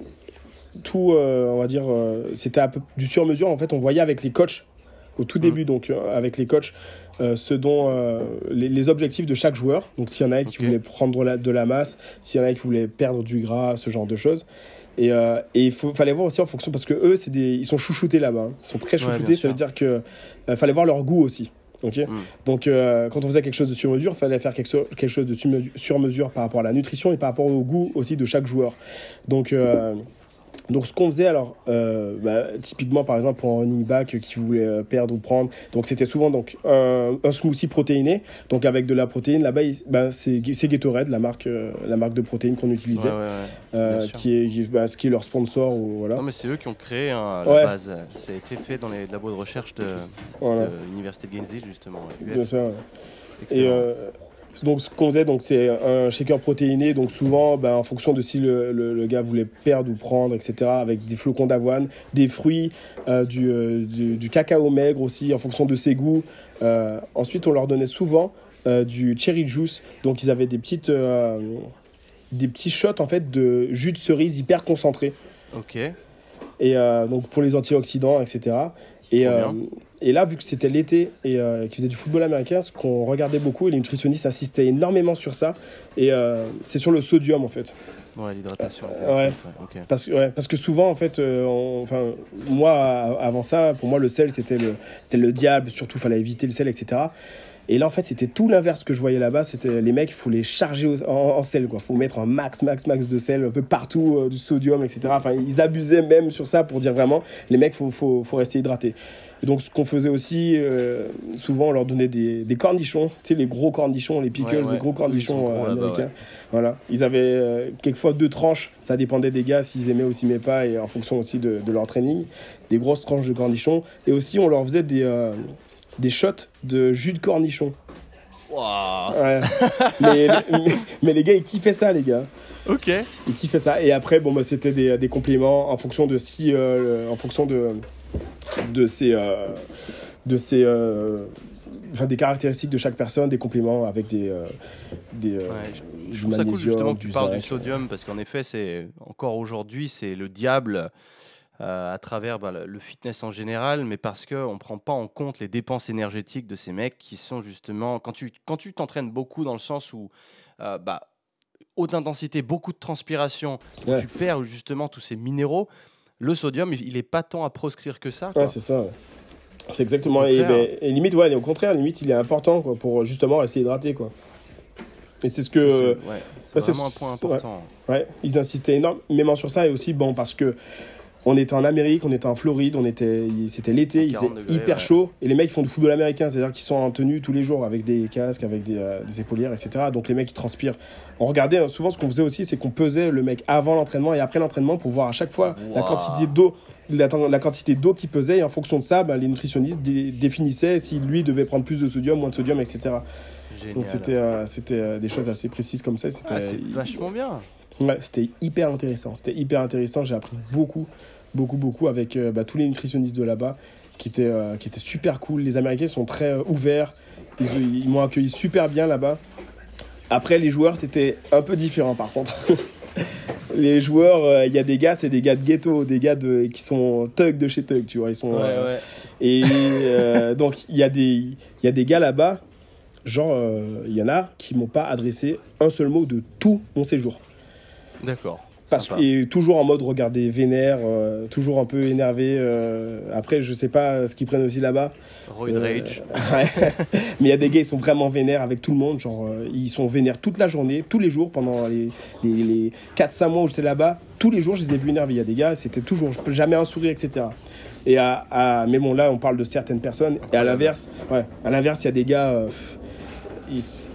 tout, euh, on va dire, euh, c'était du sur-mesure. En fait, on voyait avec les coachs au tout Mm. début, donc euh, avec les coachs, euh, ce dont euh, les, les objectifs de chaque joueur. Donc, s'il y en a qui Ok. voulaient prendre la- de la masse, s'il y en a qui voulaient perdre du gras, ce genre de choses. Et euh, et il fallait voir aussi en fonction, parce que eux, c'est des, ils sont chouchoutés là-bas. hein. Ils sont très Ouais, chouchoutés, ça veut dire que euh, fallait voir leur goût aussi. Ok? Mm. Donc, euh, quand on faisait quelque chose de sur mesure, il fallait faire quelque, so- quelque chose de sur mesure, sur mesure par rapport à la nutrition et par rapport au goût aussi de chaque joueur. Donc, donc ce qu'on faisait, alors, euh, bah, typiquement par exemple pour un running back qui voulait euh, perdre ou prendre, donc c'était souvent donc un, un smoothie protéiné, donc avec de la protéine. Là-bas, bah, c'est Gatorade, la marque, euh, la marque de protéines qu'on utilisait, ouais, ouais. qui est, bah, ce qui est leur sponsor ou voilà. Non mais c'est eux qui ont créé hein, la base. Ça a été fait dans les labos de recherche de, Voilà, de l'université de Gainesville justement. de ça. Et donc ce qu'on faisait, donc c'est un shaker protéiné, donc souvent ben, en fonction de si le, le- le gars voulait perdre ou prendre, etc. Avec des flocons d'avoine, des fruits, euh, du, euh, du, du cacao maigre aussi en fonction de ses goûts. Euh, ensuite, on leur donnait souvent du cherry juice, donc ils avaient des petites des petits shots en fait de jus de cerise hyper concentré Ok. et donc pour les antioxydants, etc. Et, euh, et là, vu que c'était l'été et euh, qu'ils faisaient du football américain, ce qu'on regardait beaucoup, et les nutritionnistes insistaient énormément sur ça, et euh, c'est sur le sodium en fait. Ouais, l'hydratation. Ouais. ouais. Parce que, ouais, parce que souvent, en fait, euh, on- enfin, moi, avant ça, pour moi, le sel, c'était le, c'était le diable, surtout, il fallait éviter le sel, etc. Et là, en fait, c'était tout l'inverse que je voyais là-bas. C'était les mecs, il faut les charger en, en sel, quoi. faut mettre un max, max, max de sel un peu partout, euh, du sodium, etc. Enfin, ils abusaient même sur ça pour dire vraiment, les mecs, faut, faut, faut rester hydraté. Et donc, ce qu'on faisait aussi, euh, souvent, on leur donnait des, des cornichons, tu sais, les gros cornichons, les pickles, Ouais, ouais. les gros cornichons gros euh, américains. ouais. Voilà. Ils avaient euh, quelquefois deux tranches, ça dépendait des gars s'ils aimaient ou s'ils aimaient pas, et en fonction aussi de, de leur training, des grosses tranches de cornichons. Et aussi, on leur faisait des, des shots de jus de cornichon. Waouh. Ouais. mais, mais, mais les gars, ils kiffaient ça, les gars. Ok. Ils kiffaient ça. Et après, bon, bah, c'était des, des compléments en fonction de si, euh, en fonction de, de ces, euh, de ces, euh, enfin, des caractéristiques de chaque personne, des compléments avec des, euh, des, Ouais, je- Je trouve ça cool justement que tu du parles du sodium parce qu'en effet, c'est encore aujourd'hui, c'est le diable euh, à travers bah, le- fitness en général, mais parce qu'on ne prend pas en compte les dépenses énergétiques de ces mecs qui sont justement. Quand tu quand tu t'entraînes beaucoup dans le sens où. euh, bah, haute intensité, beaucoup de transpiration, Ouais. tu perds justement tous ces minéraux. Le sodium, il est pas tant à proscrire que ça. Ouais, c'est ça. ouais. C'est exactement. Et, ben, et limite, ouais, au contraire, limite, il est important quoi, pour justement rester hydraté. Quoi. Et c'est ce que. C'est- ouais, bah, vraiment un point important. Ouais, ils insistaient énormément sur ça et aussi, bon, parce que On était en Amérique, on était en Floride, on était, c'était l'été, il faisait 40 degrés, hyper ouais. chaud. Et les mecs font du football américain, c'est-à-dire qu'ils sont en tenue tous les jours avec des casques, avec des, euh, des épaulières, etc. Donc les mecs ils transpirent. On regardait euh, souvent ce qu'on faisait aussi, c'est qu'on pesait le mec avant l'entraînement et après l'entraînement pour voir à chaque fois la quantité d'eau, la, la quantité d'eau qu'il pesait. Et en fonction de ça, ben, les nutritionnistes dé- définissaient si lui devait prendre plus de sodium, moins de sodium, etc. Génial. Donc c'était euh, c'était euh, des choses assez précises comme ça. C'était Ah, c'est vachement bien. Ouais, c'était hyper intéressant. C'était hyper intéressant. J'ai appris beaucoup, beaucoup, beaucoup avec euh, bah, tous les nutritionnistes de là-bas qui étaient, euh, qui étaient super cool. Les Américains sont très euh, ouverts. Ils, ils m'ont accueilli super bien là-bas. Après, les joueurs, c'était un peu différent par contre. les joueurs, il y a des gars, c'est des gars de ghetto, des gars de, qui sont thug de chez thug, tu vois. Ils sont, Ouais, ouais. et donc, il y, a des- y a des gars là-bas, genre, il y en a qui m'ont pas adressé un seul mot de tout mon séjour. D'accord. Parce, et toujours en mode regarder vénère, euh, toujours un peu énervé. euh, après, je sais pas ce qu'ils prennent aussi là-bas. Roid Euh, Rage. Mais il y a des gars, ils sont vraiment vénères avec tout le monde. Genre, ils sont vénères toute la journée, tous les jours, pendant les, les, les 4-5 mois où j'étais là-bas. Tous les jours, je les ai vus énervés. Il y a des gars, c'était toujours jamais un sourire, etc. Et à, à- mais bon, là, on parle de certaines personnes. Et à l'inverse, ouais, à l'inverse, il y a des gars pff,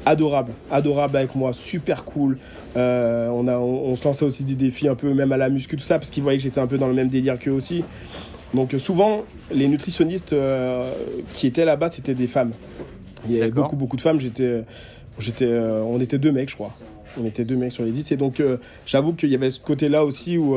adorables, adorables avec moi, super cool. Euh, on, a, on, on se lançait aussi des défis un peu, même à la muscu, tout ça, parce qu'ils voyaient que j'étais un peu dans le même délire qu'eux aussi. Donc euh, souvent, les nutritionnistes euh, qui étaient là-bas, c'était des femmes. Il y avait beaucoup, beaucoup de femmes. J'étais, j'étais, euh, on était deux mecs, je crois. On était deux mecs sur les dix. Et donc, j'avoue qu'il y avait ce côté-là aussi où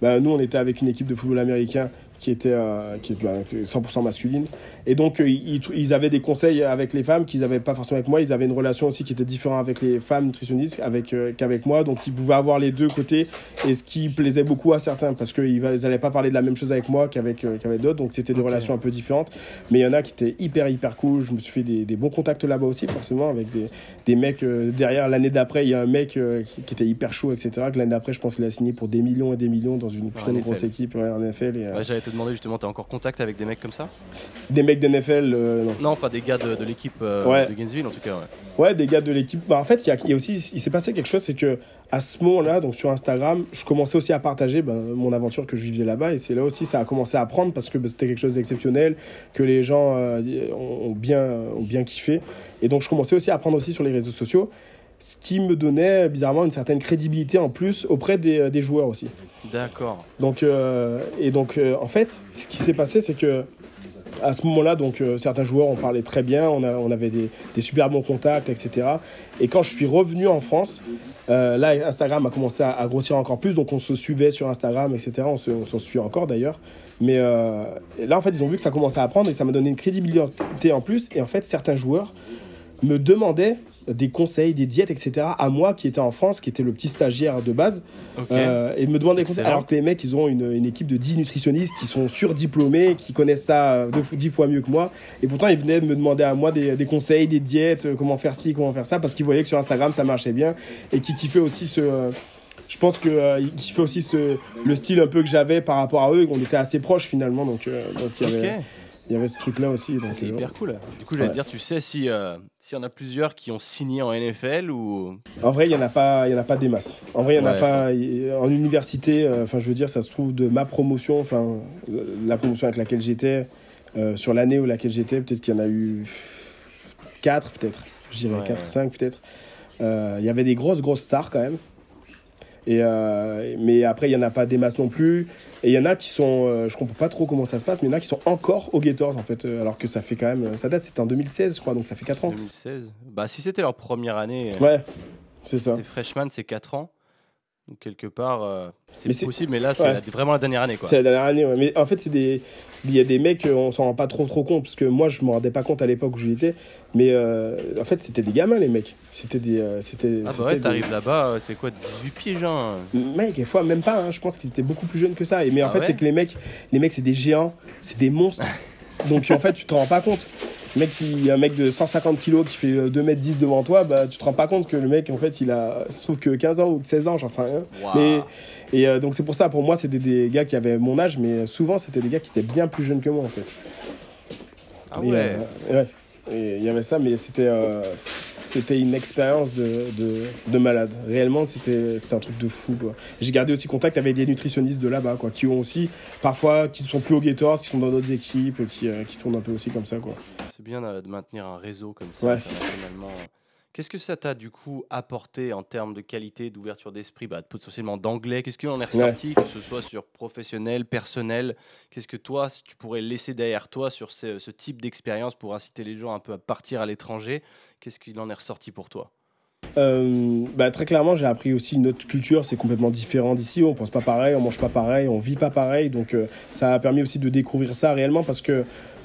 bah, nous, on était avec une équipe de football américain qui était, qui est bah, 100% masculine. Et donc, euh, ils, ils avaient des conseils avec les femmes qu'ils n'avaient pas forcément avec moi. Ils avaient une relation aussi qui était différente avec les femmes nutritionnistes avec, euh, qu'avec moi. Donc, ils pouvaient avoir les deux côtés. Et ce qui plaisait beaucoup à certains, parce qu'ils n'allaient pas parler de la même chose avec moi qu'avec euh, qu'avec d'autres. Donc, c'était des Ok. relations un peu différentes. Mais il y en a qui étaient hyper, hyper cool. Je me suis fait des, des bons contacts là-bas aussi, forcément, avec des, des mecs. euh, derrière, l'année d'après, il y a un mec qui, qui était hyper chaud, etc. Que l'année d'après, je pense qu'il a signé pour des millions et des millions dans une putain de grosse équipe en NFL. Ouais, J'allais te demander justement, t'as encore contact avec des mecs comme ça? Des mecs d'NFL, euh, non. Non, enfin des gars de, de l'équipe euh, Ouais. de Gainesville en tout cas. Ouais. Ouais, des gars de l'équipe. Bah, en fait, il y a, il y a aussi, il s'est passé quelque chose, c'est que à ce moment-là, donc sur Instagram, je commençais aussi à partager ben, mon aventure que je vivais là-bas, et c'est là aussi ça a commencé à prendre parce que ben, c'était quelque chose d'exceptionnel, que les gens euh, ont, bien, ont bien kiffé, et donc je commençais aussi à apprendre aussi sur les réseaux sociaux, ce qui me donnait bizarrement une certaine crédibilité en plus auprès des, des joueurs aussi. D'accord. Donc, euh, et donc, euh, en fait, ce qui s'est passé, c'est que à ce moment-là, donc euh, certains joueurs on parlait très bien, on, avait des, super bons contacts, etc. Et quand je suis revenu en France, euh, là, Instagram a commencé à, grossir encore plus, donc on se suivait sur Instagram, etc. On se, on s'en suit encore d'ailleurs. Mais euh, là, en fait, ils ont vu que ça commençait à prendre et ça m'a donné une crédibilité en plus. Et en fait, certains joueurs me demandaient des conseils, des diètes, etc. à moi qui était en France, qui était le petit stagiaire de base. Ok. Euh, et me demander des conseils. Alors que les mecs, ils ont une, une équipe de 10 nutritionnistes qui sont surdiplômés, qui connaissent ça euh, deux, 10 fois mieux que moi. Et pourtant, ils venaient me demander à moi des, des conseils, des diètes, euh, comment faire ci, comment faire ça, parce qu'ils voyaient que sur Instagram, ça marchait bien. Et qui kiffaient aussi ce. je pense que euh, ils kiffaient aussi ce, le style un peu que j'avais par rapport à eux, qu'on était assez proches finalement. Donc, euh, donc il y avait, Ok. Il y avait ce truc-là aussi. donc, C'est hyper cool. Du coup, j'allais Ouais. dire, tu sais si euh, s'il y en a plusieurs qui ont signé en NFL ou En vrai, il n'y en, a pas- il y en a pas des masses. En vrai, il n'y en a pas. y- En université, euh, enfin, je veux dire, ça se trouve de ma promotion, enfin, la promotion avec laquelle j'étais, euh, sur l'année où laquelle j'étais, peut-être qu'il y en a eu 4, peut-être. Je dirais Ouais, 4 ouais. ou 5, peut-être. Il y avait des grosses, grosses stars quand même. Et euh, mais après, il n'y en a pas des masses non plus. Et il y en a qui sont. euh, je comprends pas trop comment ça se passe, mais il y en a qui sont encore au Gators, en fait. euh, alors que ça fait quand même. Ça date, c'était en 2016, je crois, donc ça fait 4 ans. 2016 Bah, si c'était leur première année, euh, Ouais, c'est ça. t'es freshman, c'est 4 ans. Donc, quelque part, euh, c'est c'est- possible, mais là, c'est Ouais. vraiment la dernière année. Quoi. C'est la dernière année, ouais. Mais en fait, c'est des. Il y a des mecs, euh, on s'en rend pas trop trop compte, parce que moi, je me rendais pas compte à l'époque où j'y étais. Mais euh, en fait, c'était des gamins, les mecs. C'était des. euh, c'était, Ah, bah ouais, des- t'arrives là-bas, t'es quoi, 18 pieds, genre Mec, des fois, même pas, hein. je pense qu'ils étaient beaucoup plus jeunes que ça. Et, mais en Ah fait, ouais c'est que les mecs, les mecs, c'est des géants, c'est des monstres. Donc en fait, tu te rends pas compte. Mec, a un mec de 150 kilos qui fait euh, 2m10 devant toi, bah, tu te rends pas compte que le mec, en fait, il a, ça se trouve que 15 ans ou 16 ans, j'en sais rien. Mais, et euh, donc c'est pour ça, pour moi, c'était des gars qui avaient mon âge, mais souvent, c'était des gars qui étaient bien plus jeunes que moi, en fait. Ah Et, ouais. euh, ouais. Et il y avait ça, mais c'était. euh, c'était une expérience de, de, de, malade. Réellement, c'était un truc de fou. J'ai gardé aussi contact avec des nutritionnistes de là-bas, quoi, qui ont aussi, parfois, qui ne sont plus au Gators, qui sont dans d'autres équipes, qui, qui tournent un peu aussi comme ça. C'est bien de maintenir un réseau comme ça. Qu'est-ce que ça t'a du coup apporté en termes de qualité, d'ouverture d'esprit, bah, potentiellement d'anglais? Qu'est-ce qu'il en est ressorti, que ce soit sur professionnel, personnel? Qu'est-ce que toi, tu pourrais laisser derrière toi sur ce, type d'expérience pour inciter les gens un peu à partir à l'étranger? Qu'est-ce qu'il en est ressorti pour toi? Euh, bah, très clairement, j'ai appris aussi une autre culture, c'est complètement différent d'ici. On pense pas pareil, on mange pas pareil, on vit pas pareil. Donc, euh, ça a permis aussi de découvrir ça réellement parce que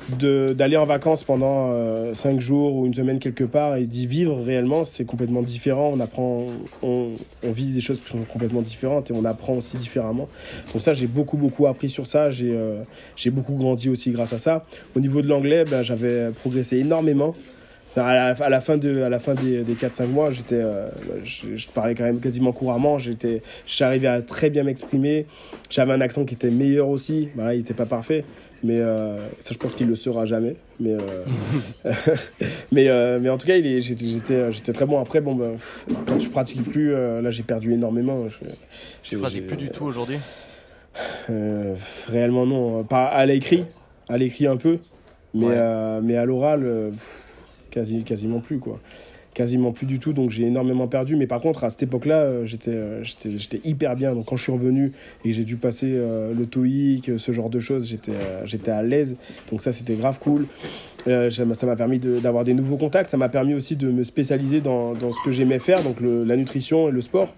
d'aller en vacances pendant 5 euh, jours ou une semaine quelque part et d'y vivre réellement, c'est complètement différent. On apprend, on, on, vit des choses qui sont complètement différentes et on apprend aussi différemment. Donc ça, j'ai beaucoup, beaucoup appris sur ça. J'ai euh, j'ai beaucoup grandi aussi grâce à ça. Au niveau de l'anglais, ben, j'avais progressé énormément. À la, à la, fin, de, à la fin des, des 4-5 mois, j'étais, euh, je, je, parlais quand même quasiment couramment. J'étais, j'arrivais à très bien m'exprimer. J'avais un accent qui était meilleur aussi. Voilà, il n'était pas parfait. Mais euh, ça, je pense qu'il le sera jamais. Mais, euh, mais, euh, mais en tout cas, j'étais très bon. Après, bon, bah, quand tu pratiques plus, là, j'ai perdu énormément. Je, tu pratiques plus du tout aujourd'hui? Réellement, non. Pas à l'écrit, à l'écrit un peu. Mais, mais à l'oral, quasi, quasiment plus, quoi quasiment plus du tout, donc j'ai énormément perdu. Mais par contre, à cette époque-là, euh, euh, j'étais, j'étais, hyper bien. Donc quand je suis revenu et que j'ai dû passer euh, le TOEIC, ce genre de choses, j'étais, j'étais à l'aise. Donc ça, c'était grave cool. ça m'a permis d'avoir des nouveaux contacts. Ça m'a permis aussi de me spécialiser dans, dans ce que j'aimais faire, donc la nutrition et le sport.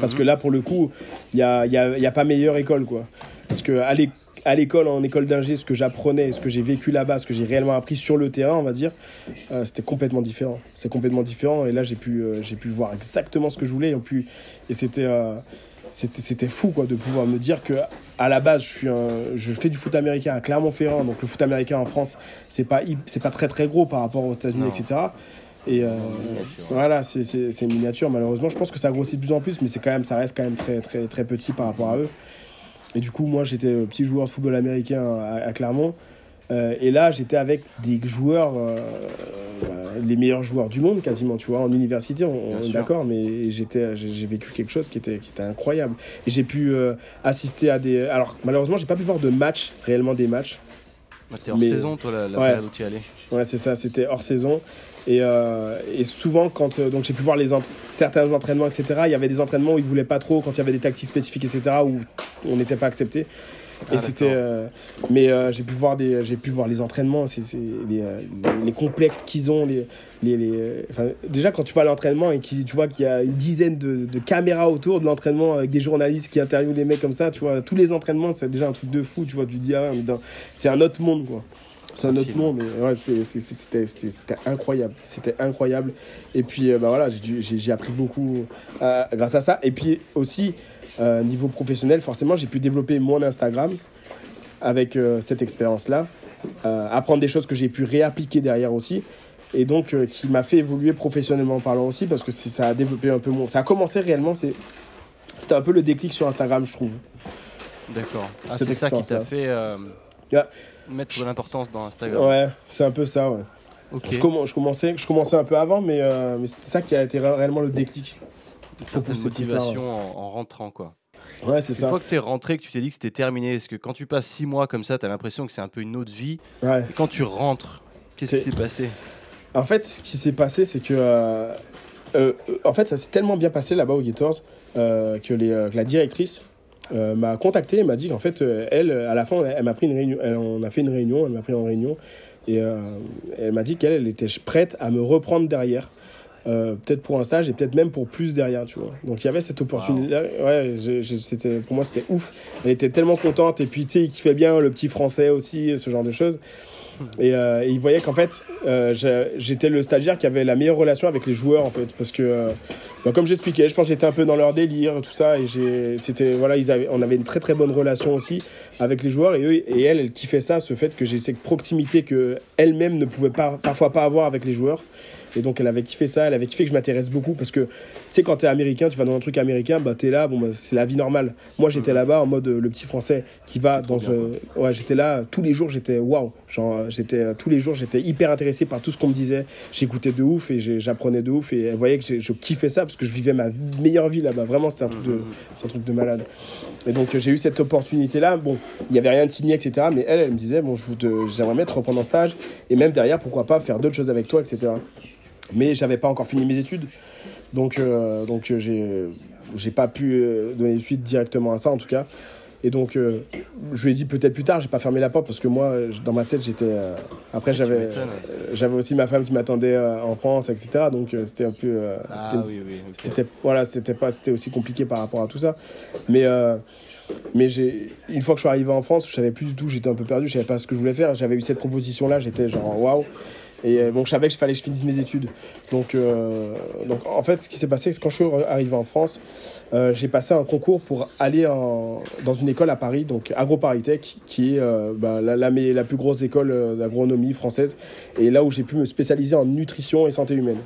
Parce mhm. que là, pour le coup, il n'y a, y a, y a, pas meilleure école, quoi. Parce que aller à l'école, en école d'ingé, ce que j'apprenais, ce que j'ai vécu là-bas, ce que j'ai réellement appris sur le terrain, on va dire, euh, c'était complètement différent. C'est complètement différent. Et là, j'ai pu, euh, j'ai pu voir exactement ce que je voulais. Et, puis, et c'était, euh, c'était, c'était fou quoi, de pouvoir me dire que à la base, je, suis je fais du foot américain à Clermont-Ferrand. Donc le foot américain en France, c'est pas, c'est pas très très gros par rapport aux États-Unis, etc. Et voilà, c'est, c'est, c'est miniature malheureusement. Je pense que ça grossit de plus en plus, mais c'est quand même, ça reste quand même très, très, très petit par rapport à eux. Et du coup, moi, j'étais petit joueur de football américain à, Clermont. Euh, et là, j'étais avec des joueurs, euh, euh, les meilleurs joueurs du monde quasiment, tu vois, en université, on, est d'accord, mais j'étais, j'ai vécu quelque chose qui était, qui était incroyable. Et j'ai pu assister à des. Alors, malheureusement, j'ai pas pu voir de matchs, réellement des matchs. Bah, t'es hors saison, toi, la, la ouais. période où tu y allais. Ouais, c'est ça, c'était hors saison. Et, euh, et, souvent, quand euh, donc j'ai pu voir les certains entraînements, etc., il y avait des entraînements où ils voulaient pas trop, quand il y avait des tactiques spécifiques, etc., où on n'était pas accepté. et ah, c'était, euh, mais j'ai pu voir des, j'ai pu voir les entraînements, c'est, les, les, complexes qu'ils ont, les, les, déjà quand tu vois l'entraînement et qui, tu vois qu'il y a une dizaine de, de, caméras autour de l'entraînement avec des journalistes qui interviewent les mecs comme ça, tu vois, tous les entraînements, c'est déjà un truc de fou, tu vois, tu te dis ah, c'est un autre monde quoi. C'est un autre monde, mais ouais, c'était incroyable. C'était incroyable. Et puis, euh, bah voilà, j'ai appris beaucoup euh, grâce à ça. Et puis aussi, euh, niveau professionnel, forcément, j'ai pu développer mon Instagram avec cette expérience-là. apprendre des choses que j'ai pu réappliquer derrière aussi. Et donc, qui m'a fait évoluer professionnellement parlant aussi, parce que ça a développé un peu mon. Ça a commencé réellement, c'était un peu le déclic sur Instagram, je trouve. D'accord. Ah, c'est ça qui t'a fait mettre de l'importance dans Instagram. Ouais, c'est un peu ça, ouais. Je, commençais, je commençais un peu avant, mais, euh, mais c'était ça qui a été réellement le déclic. Une certaine motivation en, rentrant, quoi. Ouais, c'est ça. Une fois que tu es rentré, que tu t'es dit que c'était terminé, parce que quand tu passes six mois comme ça, tu as l'impression que c'est un peu une autre vie? Ouais. Et quand tu rentres, qu'est-ce qui s'est passé? En fait, ce qui s'est passé, c'est que. Euh, euh, en fait, ça s'est tellement bien passé là-bas au Gators que, les, la directrice, euh, m'a contacté et m'a dit qu'en fait, euh, elle, à la fin, elle, m'a pris une réunion, on a fait une réunion, elle m'a pris en réunion, et euh, elle m'a dit qu'elle elle était prête à me reprendre derrière. peut-être pour un stage et peut-être même pour plus derrière, tu vois. Donc il y avait cette opportunité. Ouais, c'était, pour moi c'était ouf. Elle était tellement contente et puis tu sais, il kiffait bien le petit français aussi, ce genre de choses. Euh, et, il voyait qu'en fait, euh, j'étais le stagiaire qui avait la meilleure relation avec les joueurs, en fait. Parce que, euh, bah, comme j'expliquais, je pense que j'étais un peu dans leur délire, tout ça. Et c'était, voilà, on avait une très très bonne relation aussi avec les joueurs. Et, eux, et elle, elle kiffait ça, ce fait que j'ai cette proximité que elle-même ne pouvait pas, parfois pas avoir avec les joueurs. Et donc, elle avait kiffé ça, elle avait kiffé que je m'intéresse beaucoup parce que, sais, quand t'es américain, tu vas dans un truc américain, bah, t'es là, bon, bah, c'est la vie normale. Moi, j'étais là-bas en mode euh, le petit français qui va dans. bien, euh, ouais, j'étais là tous les jours, j'étais waouh. Genre, euh, j'étais tous les jours, j'étais hyper intéressé par tout ce qu'on me disait. J'écoutais de ouf et j'apprenais de ouf. Et elle voyait que je kiffais ça parce que je vivais ma meilleure vie là-bas. Vraiment, c'était un truc de, Mhm. c'est un truc de malade. Et donc j'ai eu cette opportunité-là. Bon, il n'y avait rien de signé, etc. Mais elle, elle me disait, bon, j'aimerais bien te reprendre en stage. Et même derrière, pourquoi pas faire d'autres choses avec toi, etc. Mais j'avais pas encore fini mes études. Donc, euh, donc euh, j'ai, j'ai pas pu euh, donner suite directement à ça, en tout cas. Et donc, euh, je lui ai dit peut-être plus tard, j'ai pas fermé la porte parce que moi, dans ma tête, j'étais. euh, après, j'avais, euh, j'avais aussi ma femme qui m'attendait en France, etc. Donc, c'était un peu. Ah c'était- oui, oui. c'était voilà c'était pas c'était aussi compliqué par rapport à tout ça mais mais j'ai une fois que je suis arrivé en France je savais plus du tout j'étais un peu perdu je savais pas ce que je voulais faire j'avais eu cette proposition là j'étais genre waouh et euh, bon je savais que fallait que je finisse mes études. Donc euh, donc en fait ce qui s'est passé c'est que quand je suis arrivé en France euh, j'ai passé un concours pour aller dans une école à Paris donc AgroParisTech qui est bah, la, la, plus grosse école d'agronomie française et là où j'ai pu me spécialiser en nutrition et santé humaine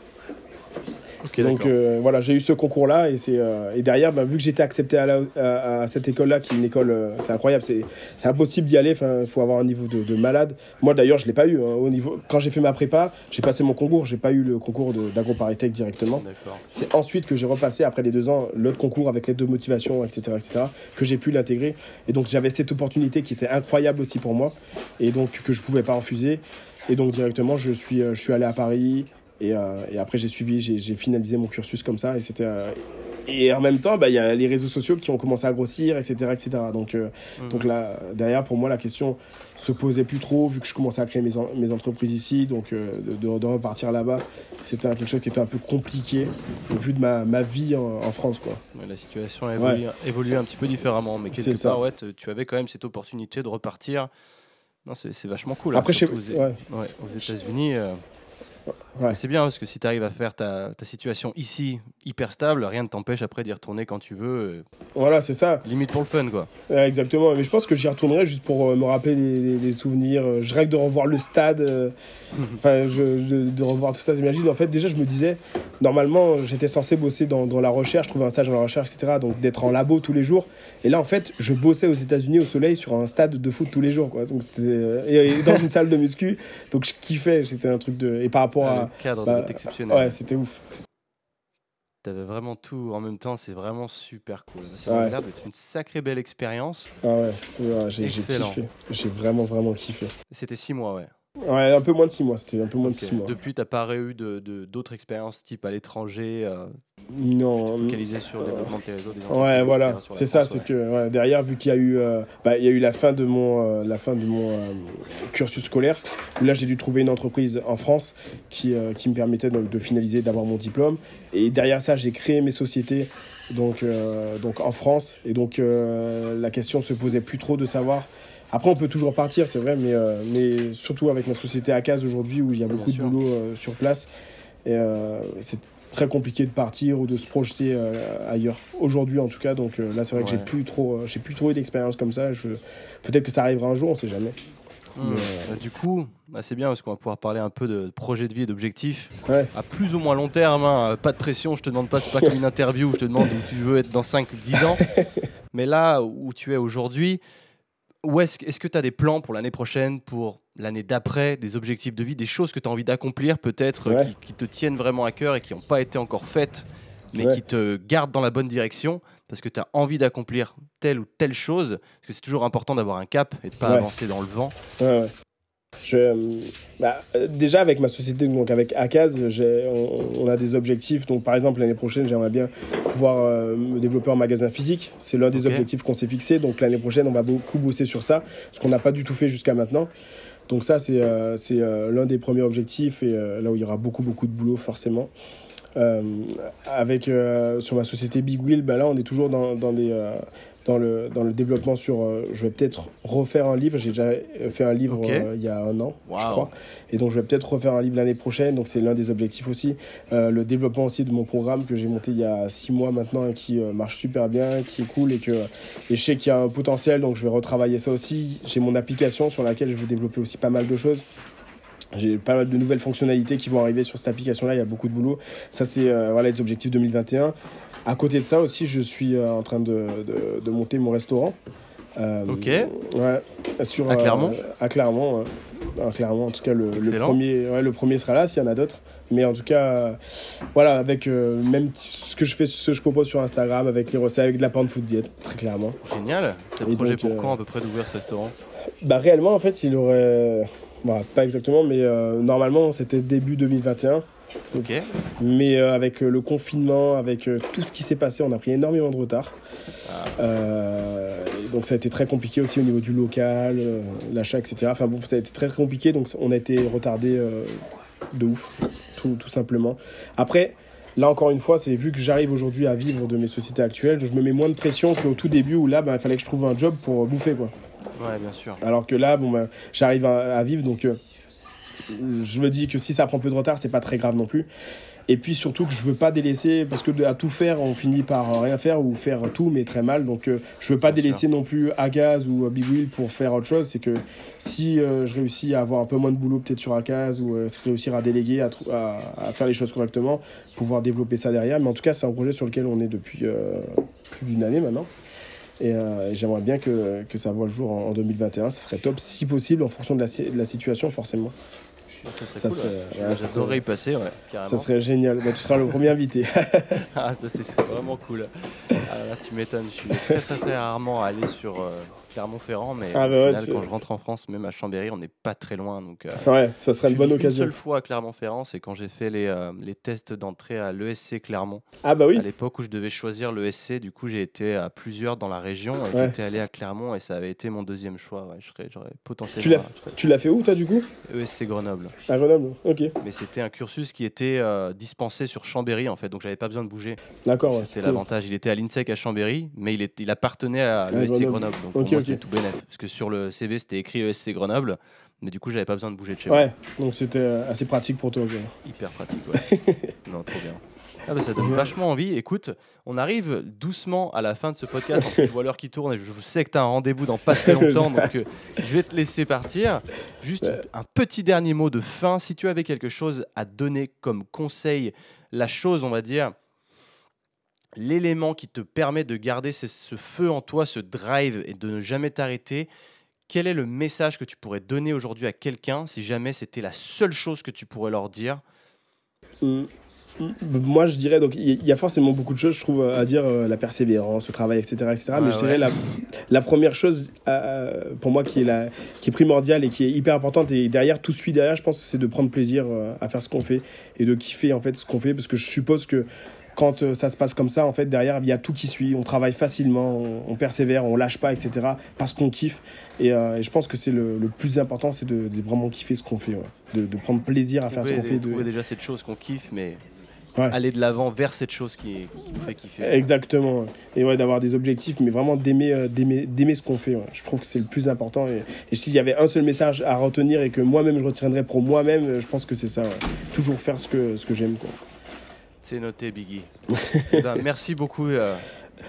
Donc euh, voilà, j'ai eu ce concours-là et, c'est, euh, et derrière, bah, vu que j'étais accepté à, la- à- à cette école-là, qui est une école, euh, c'est incroyable, c'est, c'est impossible d'y aller, il faut avoir un niveau de, de malade. Moi d'ailleurs, je ne l'ai pas eu. hein, au niveau, quand j'ai fait ma prépa, j'ai passé mon concours, j'ai pas eu le concours d'AgroParisTech directement. C'est ensuite que j'ai repassé, après les deux ans, l'autre concours avec l'aide de motivation, etc., etc., que j'ai pu l'intégrer. Et donc j'avais cette opportunité qui était incroyable aussi pour moi, et donc que je pouvais pas refuser. Et donc directement, je suis, je suis allé à Paris, et, euh, et après j'ai suivi, j'ai, finalisé mon cursus comme ça, et c'était... euh, et en même temps, bah, il y a les réseaux sociaux qui ont commencé à grossir, etc., etc. Donc, euh, Mhm. donc là, derrière, pour moi, la question se posait plus trop, vu que je commençais à créer mes, en- mes entreprises ici, donc euh, de, repartir là-bas, c'était quelque chose qui était un peu compliqué, au vu de ma, ma vie en, en France, quoi. Ouais, la situation a évolué, évolué un petit peu différemment, mais quelque C'est ça. part, ouais, tu avais quand même cette opportunité de repartir. Non, c'est vachement cool. Après, hein, chez- surtout aux, aux États-Unis. euh, Ouais. C'est bien parce que si tu arrives à faire ta, ta situation ici hyper stable, rien ne t'empêche après d'y retourner quand tu veux, euh, Voilà, c'est ça. limite pour le fun quoi. Ouais, exactement. Mais je pense que j'y retournerai juste pour euh, me rappeler des, souvenirs. Euh, Je rêve de revoir le stade. Enfin, je- de, de revoir tout ça. J'imagine. En fait, déjà, je me disais, normalement, j'étais censé bosser dans, dans la recherche, trouver un stage dans la recherche, etc. Donc, d'être en labo tous les jours. Et là, en fait, je bossais aux États-Unis au soleil sur un stade de foot tous les jours. Quoi. Donc, Et, et dans une salle de muscu. Donc, je kiffais. C'était un truc de. Et par rapport à. Le cadre bah, exceptionnel. Ouais, c'était ouf. T'avais vraiment tout en même temps, c'est vraiment super cool. Ça Ouais. a l'air d'être une sacrée belle expérience. Ah ouais, ouais, j'ai kiffé. J'ai vraiment, vraiment kiffé. C'était six mois, ouais. Ouais, un peu moins de six mois. C'était un peu moins de six mois. Depuis, t'as pas eu de- de- d'autres expériences type à l'étranger, euh, Non. focalisé sur le développement réseaux, des Ouais, voilà, c'est ça, c'est ouais. que ouais, derrière, vu qu'il y a eu, euh, bah, il y a eu la fin de mon, euh, la fin de mon euh, cursus scolaire, là j'ai dû trouver une entreprise en France qui, euh, qui me permettait donc, de finaliser, d'avoir mon diplôme. Et derrière ça, j'ai créé mes sociétés donc, euh, donc en France. Et donc euh, la question se posait plus trop de savoir. Après, on peut toujours partir, c'est vrai, mais, euh, mais surtout avec ma société ACAS aujourd'hui, où il y a beaucoup de boulot euh, sur place. Et euh, très compliqué de partir ou de se projeter euh, ailleurs aujourd'hui en tout cas donc euh, là c'est vrai que j'ai Ouais. plus trop euh, j'ai plus trop eu d'expérience comme ça je peut-être que ça arrivera un jour on sait jamais. Mais, Bah, du coup, bah, c'est bien parce qu'on va pouvoir parler un peu de projet de vie et d'objectifs ouais à plus ou moins long terme. hein. Pas de pression, je te demande pas, c'est pas comme une interview où je te demande où tu veux être dans 5 ou 10 ans. Mais là où tu es aujourd'hui, où est-ce, que- est-ce que tu as des plans pour l'année prochaine, pour l'année d'après, des objectifs de vie, des choses que tu as envie d'accomplir peut-être, euh, Ouais. qui, qui te tiennent vraiment à cœur et qui n'ont pas été encore faites, mais Ouais. qui te gardent dans la bonne direction parce que tu as envie d'accomplir telle ou telle chose? Parce que c'est toujours important d'avoir un cap et de pas Ouais. avancer dans le vent. Je, euh, bah, déjà avec ma société, donc avec ACAS, on, on a des objectifs. Donc par exemple l'année prochaine, j'aimerais bien pouvoir euh, me développer en magasin physique. C'est l'un des objectifs qu'on s'est fixé. Donc l'année prochaine, on va beaucoup bosser sur ça, ce qu'on n'a pas du tout fait jusqu'à maintenant. Donc ça, c'est euh, euh, l'un des premiers objectifs et là où il y aura beaucoup beaucoup de boulot forcément. Avec sur ma société Big Wheel, bah là on est toujours dans, dans des dans le, dans le développement sur. euh, je vais peut-être refaire un livre. J'ai déjà euh, fait un livre euh, il y a un an, je crois. Et donc, je vais peut-être refaire un livre l'année prochaine. Donc, c'est l'un des objectifs aussi. Euh, le développement aussi de mon programme que j'ai monté il y a six mois maintenant et qui marche super bien, qui est cool et que et je sais qu'il y a un potentiel. Donc, je vais retravailler ça aussi. J'ai mon application sur laquelle je veux développer aussi pas mal de choses. J'ai pas mal de nouvelles fonctionnalités qui vont arriver sur cette application-là. Il y a beaucoup de boulot. Ça, c'est euh, voilà, les objectifs 2021. À côté de ça aussi, je suis euh, en train de, de, de monter mon restaurant. Euh, Ok. Ouais, sur, À Clermont euh, À Clermont. À Clermont, en tout cas, le, le premier, ouais, le premier sera là, s'il y en a d'autres. Mais en tout cas, voilà, avec même ce que je fais, ce que je propose sur Instagram, avec les recettes, avec de la pound food diète, très clairement. Génial. C'est le Et projet donc, pour quand à peu près d'ouvrir ce restaurant? Bah réellement, en fait, il aurait, voilà, pas exactement, mais normalement, c'était début 2021. Ok. Mais euh, avec euh, le confinement, avec euh, tout ce qui s'est passé, on a pris énormément de retard. Ah. Euh, donc ça a été très compliqué aussi au niveau du local, l'achat, etc. Enfin bon, ça a été très compliqué, donc on a été retardé de ouf, tout, tout simplement. Après, là encore une fois, c'est vu que j'arrive aujourd'hui à vivre de mes sociétés actuelles, je me mets moins de pression qu'au tout début où là, bah, il fallait que je trouve un job pour bouffer quoi. Ouais, bien sûr. Alors que là, bon, bah, j'arrive à, à vivre, donc je me dis que si ça prend peu de retard, c'est pas très grave non plus. Et puis surtout que je veux pas délaisser, parce que à tout faire, on finit par rien faire ou faire tout, mais très mal. Donc euh, je veux pas Bien délaisser non plus Agaz ou Big Wheel pour faire autre chose. C'est que si euh, je réussis à avoir un peu moins de boulot peut-être sur Agaz ou euh, réussir à déléguer, à, trou- à, à faire les choses correctement, pouvoir développer ça derrière. Mais en tout cas, c'est un projet sur lequel on est depuis euh, plus d'une année maintenant. Et j'aimerais bien que, que ça voit le jour en, en 2021. Ce serait top, si possible, en fonction de la, si- de la situation, forcément. Ça serait Ça cool. serait- ouais. ouais, ça J'adorerais serait- y passer, ouais, carrément. Ça serait génial. Bah, tu seras le premier invité. Ah, ça c'est c'est vraiment cool. Ah, là, tu m'étonnes, je suis très très très rarement allé sur euh, Clermont-Ferrand, mais Ah, bah final, quand je rentre en France, même à Chambéry, on n'est pas très loin. Donc, euh, ouais, ça serait une bonne occasion. Une seule fois à Clermont-Ferrand, c'est quand j'ai fait les, euh, les tests d'entrée à l'ESC Clermont. Ah bah oui. À l'époque où je devais choisir l'ESC, du coup j'ai été à plusieurs dans la région et Ouais. j'étais allé à Clermont et ça avait été mon deuxième choix. Ouais, je serais, j'aurais potentiellement. Tu l'as- fait où, toi, du coup? ESC Grenoble. À Grenoble Ok, Mais c'était un cursus qui était euh, dispensé sur Chambéry en fait, donc j'avais pas besoin de bouger. d'accord. c'est cool. l'avantage. Il était à l'INSEC à Chambéry, mais il, est, il appartenait à l'ESC Grenoble. Donc moi, c'était tout bénef. Parce que sur le CV, c'était écrit ESC Grenoble, mais du coup, j'avais pas besoin de bouger de chez moi. Ouais, donc c'était euh, assez pratique pour toi. quoi. Hyper pratique, ouais. non, trop bien. Ah bah, ça donne vachement envie. Écoute, on arrive doucement à la fin de ce podcast. Je vois l'heure qui tourne et je sais que tu as un rendez-vous dans pas très longtemps, donc euh, je vais te laisser partir. Juste un petit dernier mot de fin. Si tu avais quelque chose à donner comme conseil, la chose, on va dire, l'élément qui te permet de garder ce, ce feu en toi, ce drive et de ne jamais t'arrêter, quel est le message que tu pourrais donner aujourd'hui à quelqu'un si jamais c'était la seule chose que tu pourrais leur dire? Mm. Mm. Moi, je dirais, donc, il y- a forcément beaucoup de choses, je trouve, à dire, euh, la persévérance, le travail, etc. etc. mais je dirais ouais. la, la première chose, euh, pour moi, qui est, la, qui est primordiale et qui est hyper importante, et derrière, tout suit derrière, je pense, c'est de prendre plaisir euh, à faire ce qu'on fait et de kiffer, en fait, ce qu'on fait, parce que je suppose que quand euh, ça se passe comme ça, en fait, derrière, il y a tout qui suit. On travaille facilement, on, on persévère, on lâche pas, etc. Parce qu'on kiffe. Et, euh, et je pense que c'est le, le plus important, c'est de, de vraiment kiffer ce qu'on fait, ouais. de, de prendre plaisir à faire ce qu'on fait. de- déjà cette chose qu'on kiffe, mais Ouais. aller de l'avant vers cette chose qui, qui nous fait kiffer. Exactement. ouais. Et ouais, d'avoir des objectifs, mais vraiment d'aimer, euh, d'aimer, d'aimer ce qu'on fait. Je trouve que c'est le plus important. Et, et s'il y avait un seul message à retenir et que moi-même je retiendrais pour moi-même, euh, je pense que c'est ça. Toujours faire ce que, ce que j'aime. Quoi. C'est noté, Biggie. Eh ben, merci beaucoup euh,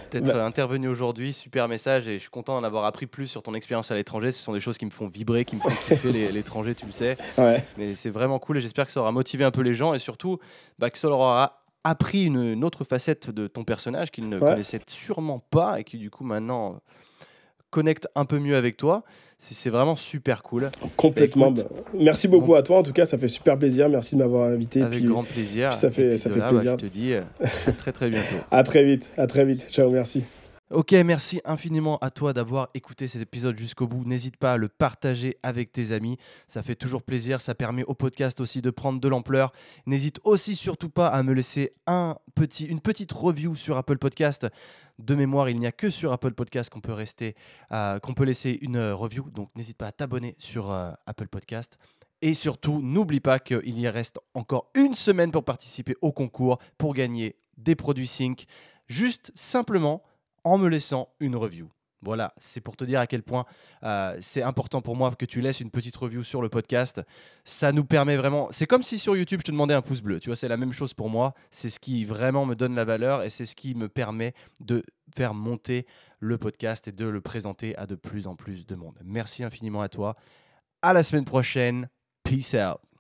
d'être Bah. intervenu aujourd'hui. Super message et je suis content d'en avoir appris plus sur ton expérience à l'étranger. Ce sont des choses qui me font vibrer, qui me font kiffer l'étranger, tu le sais. Ouais. Mais c'est vraiment cool et j'espère que ça aura motivé un peu les gens et surtout bah, que ça leur aura appris une, une autre facette de ton personnage qu'ils ne Ouais. connaissaient sûrement pas et qui du coup maintenant connecte un peu mieux avec toi. C'est vraiment super cool. Complètement. Écoute, bah, merci beaucoup à toi. En tout cas, ça fait super plaisir. Merci de m'avoir invité. avec puis grand plaisir. puis ça fait- puis ça fait là, plaisir. bah, je te dis euh, à très très bientôt. À très vite. À très vite. Ciao. Merci. Ok, merci infiniment à toi d'avoir écouté cet épisode jusqu'au bout. N'hésite pas à le partager avec tes amis. Ça fait toujours plaisir. Ça permet au podcast aussi de prendre de l'ampleur. N'hésite aussi surtout pas à me laisser une petite review sur Apple Podcast. De mémoire, il n'y a que sur Apple Podcast qu'on peut euh, laisser une euh, review. Donc n'hésite pas à t'abonner sur euh, Apple Podcast. Et surtout, n'oublie pas qu'il y reste encore une semaine pour participer au concours, pour gagner des produits Sync. Juste simplement en me laissant une review. Voilà, c'est pour te dire à quel point euh, c'est important pour moi que tu laisses une petite review sur le podcast. Ça nous permet vraiment. C'est comme si sur YouTube je te demandais un pouce bleu. Tu vois, c'est la même chose pour moi. C'est ce qui vraiment me donne la valeur et c'est ce qui me permet de faire monter le podcast et de le présenter à de plus en plus de monde. Merci infiniment à toi. À la semaine prochaine. Peace out.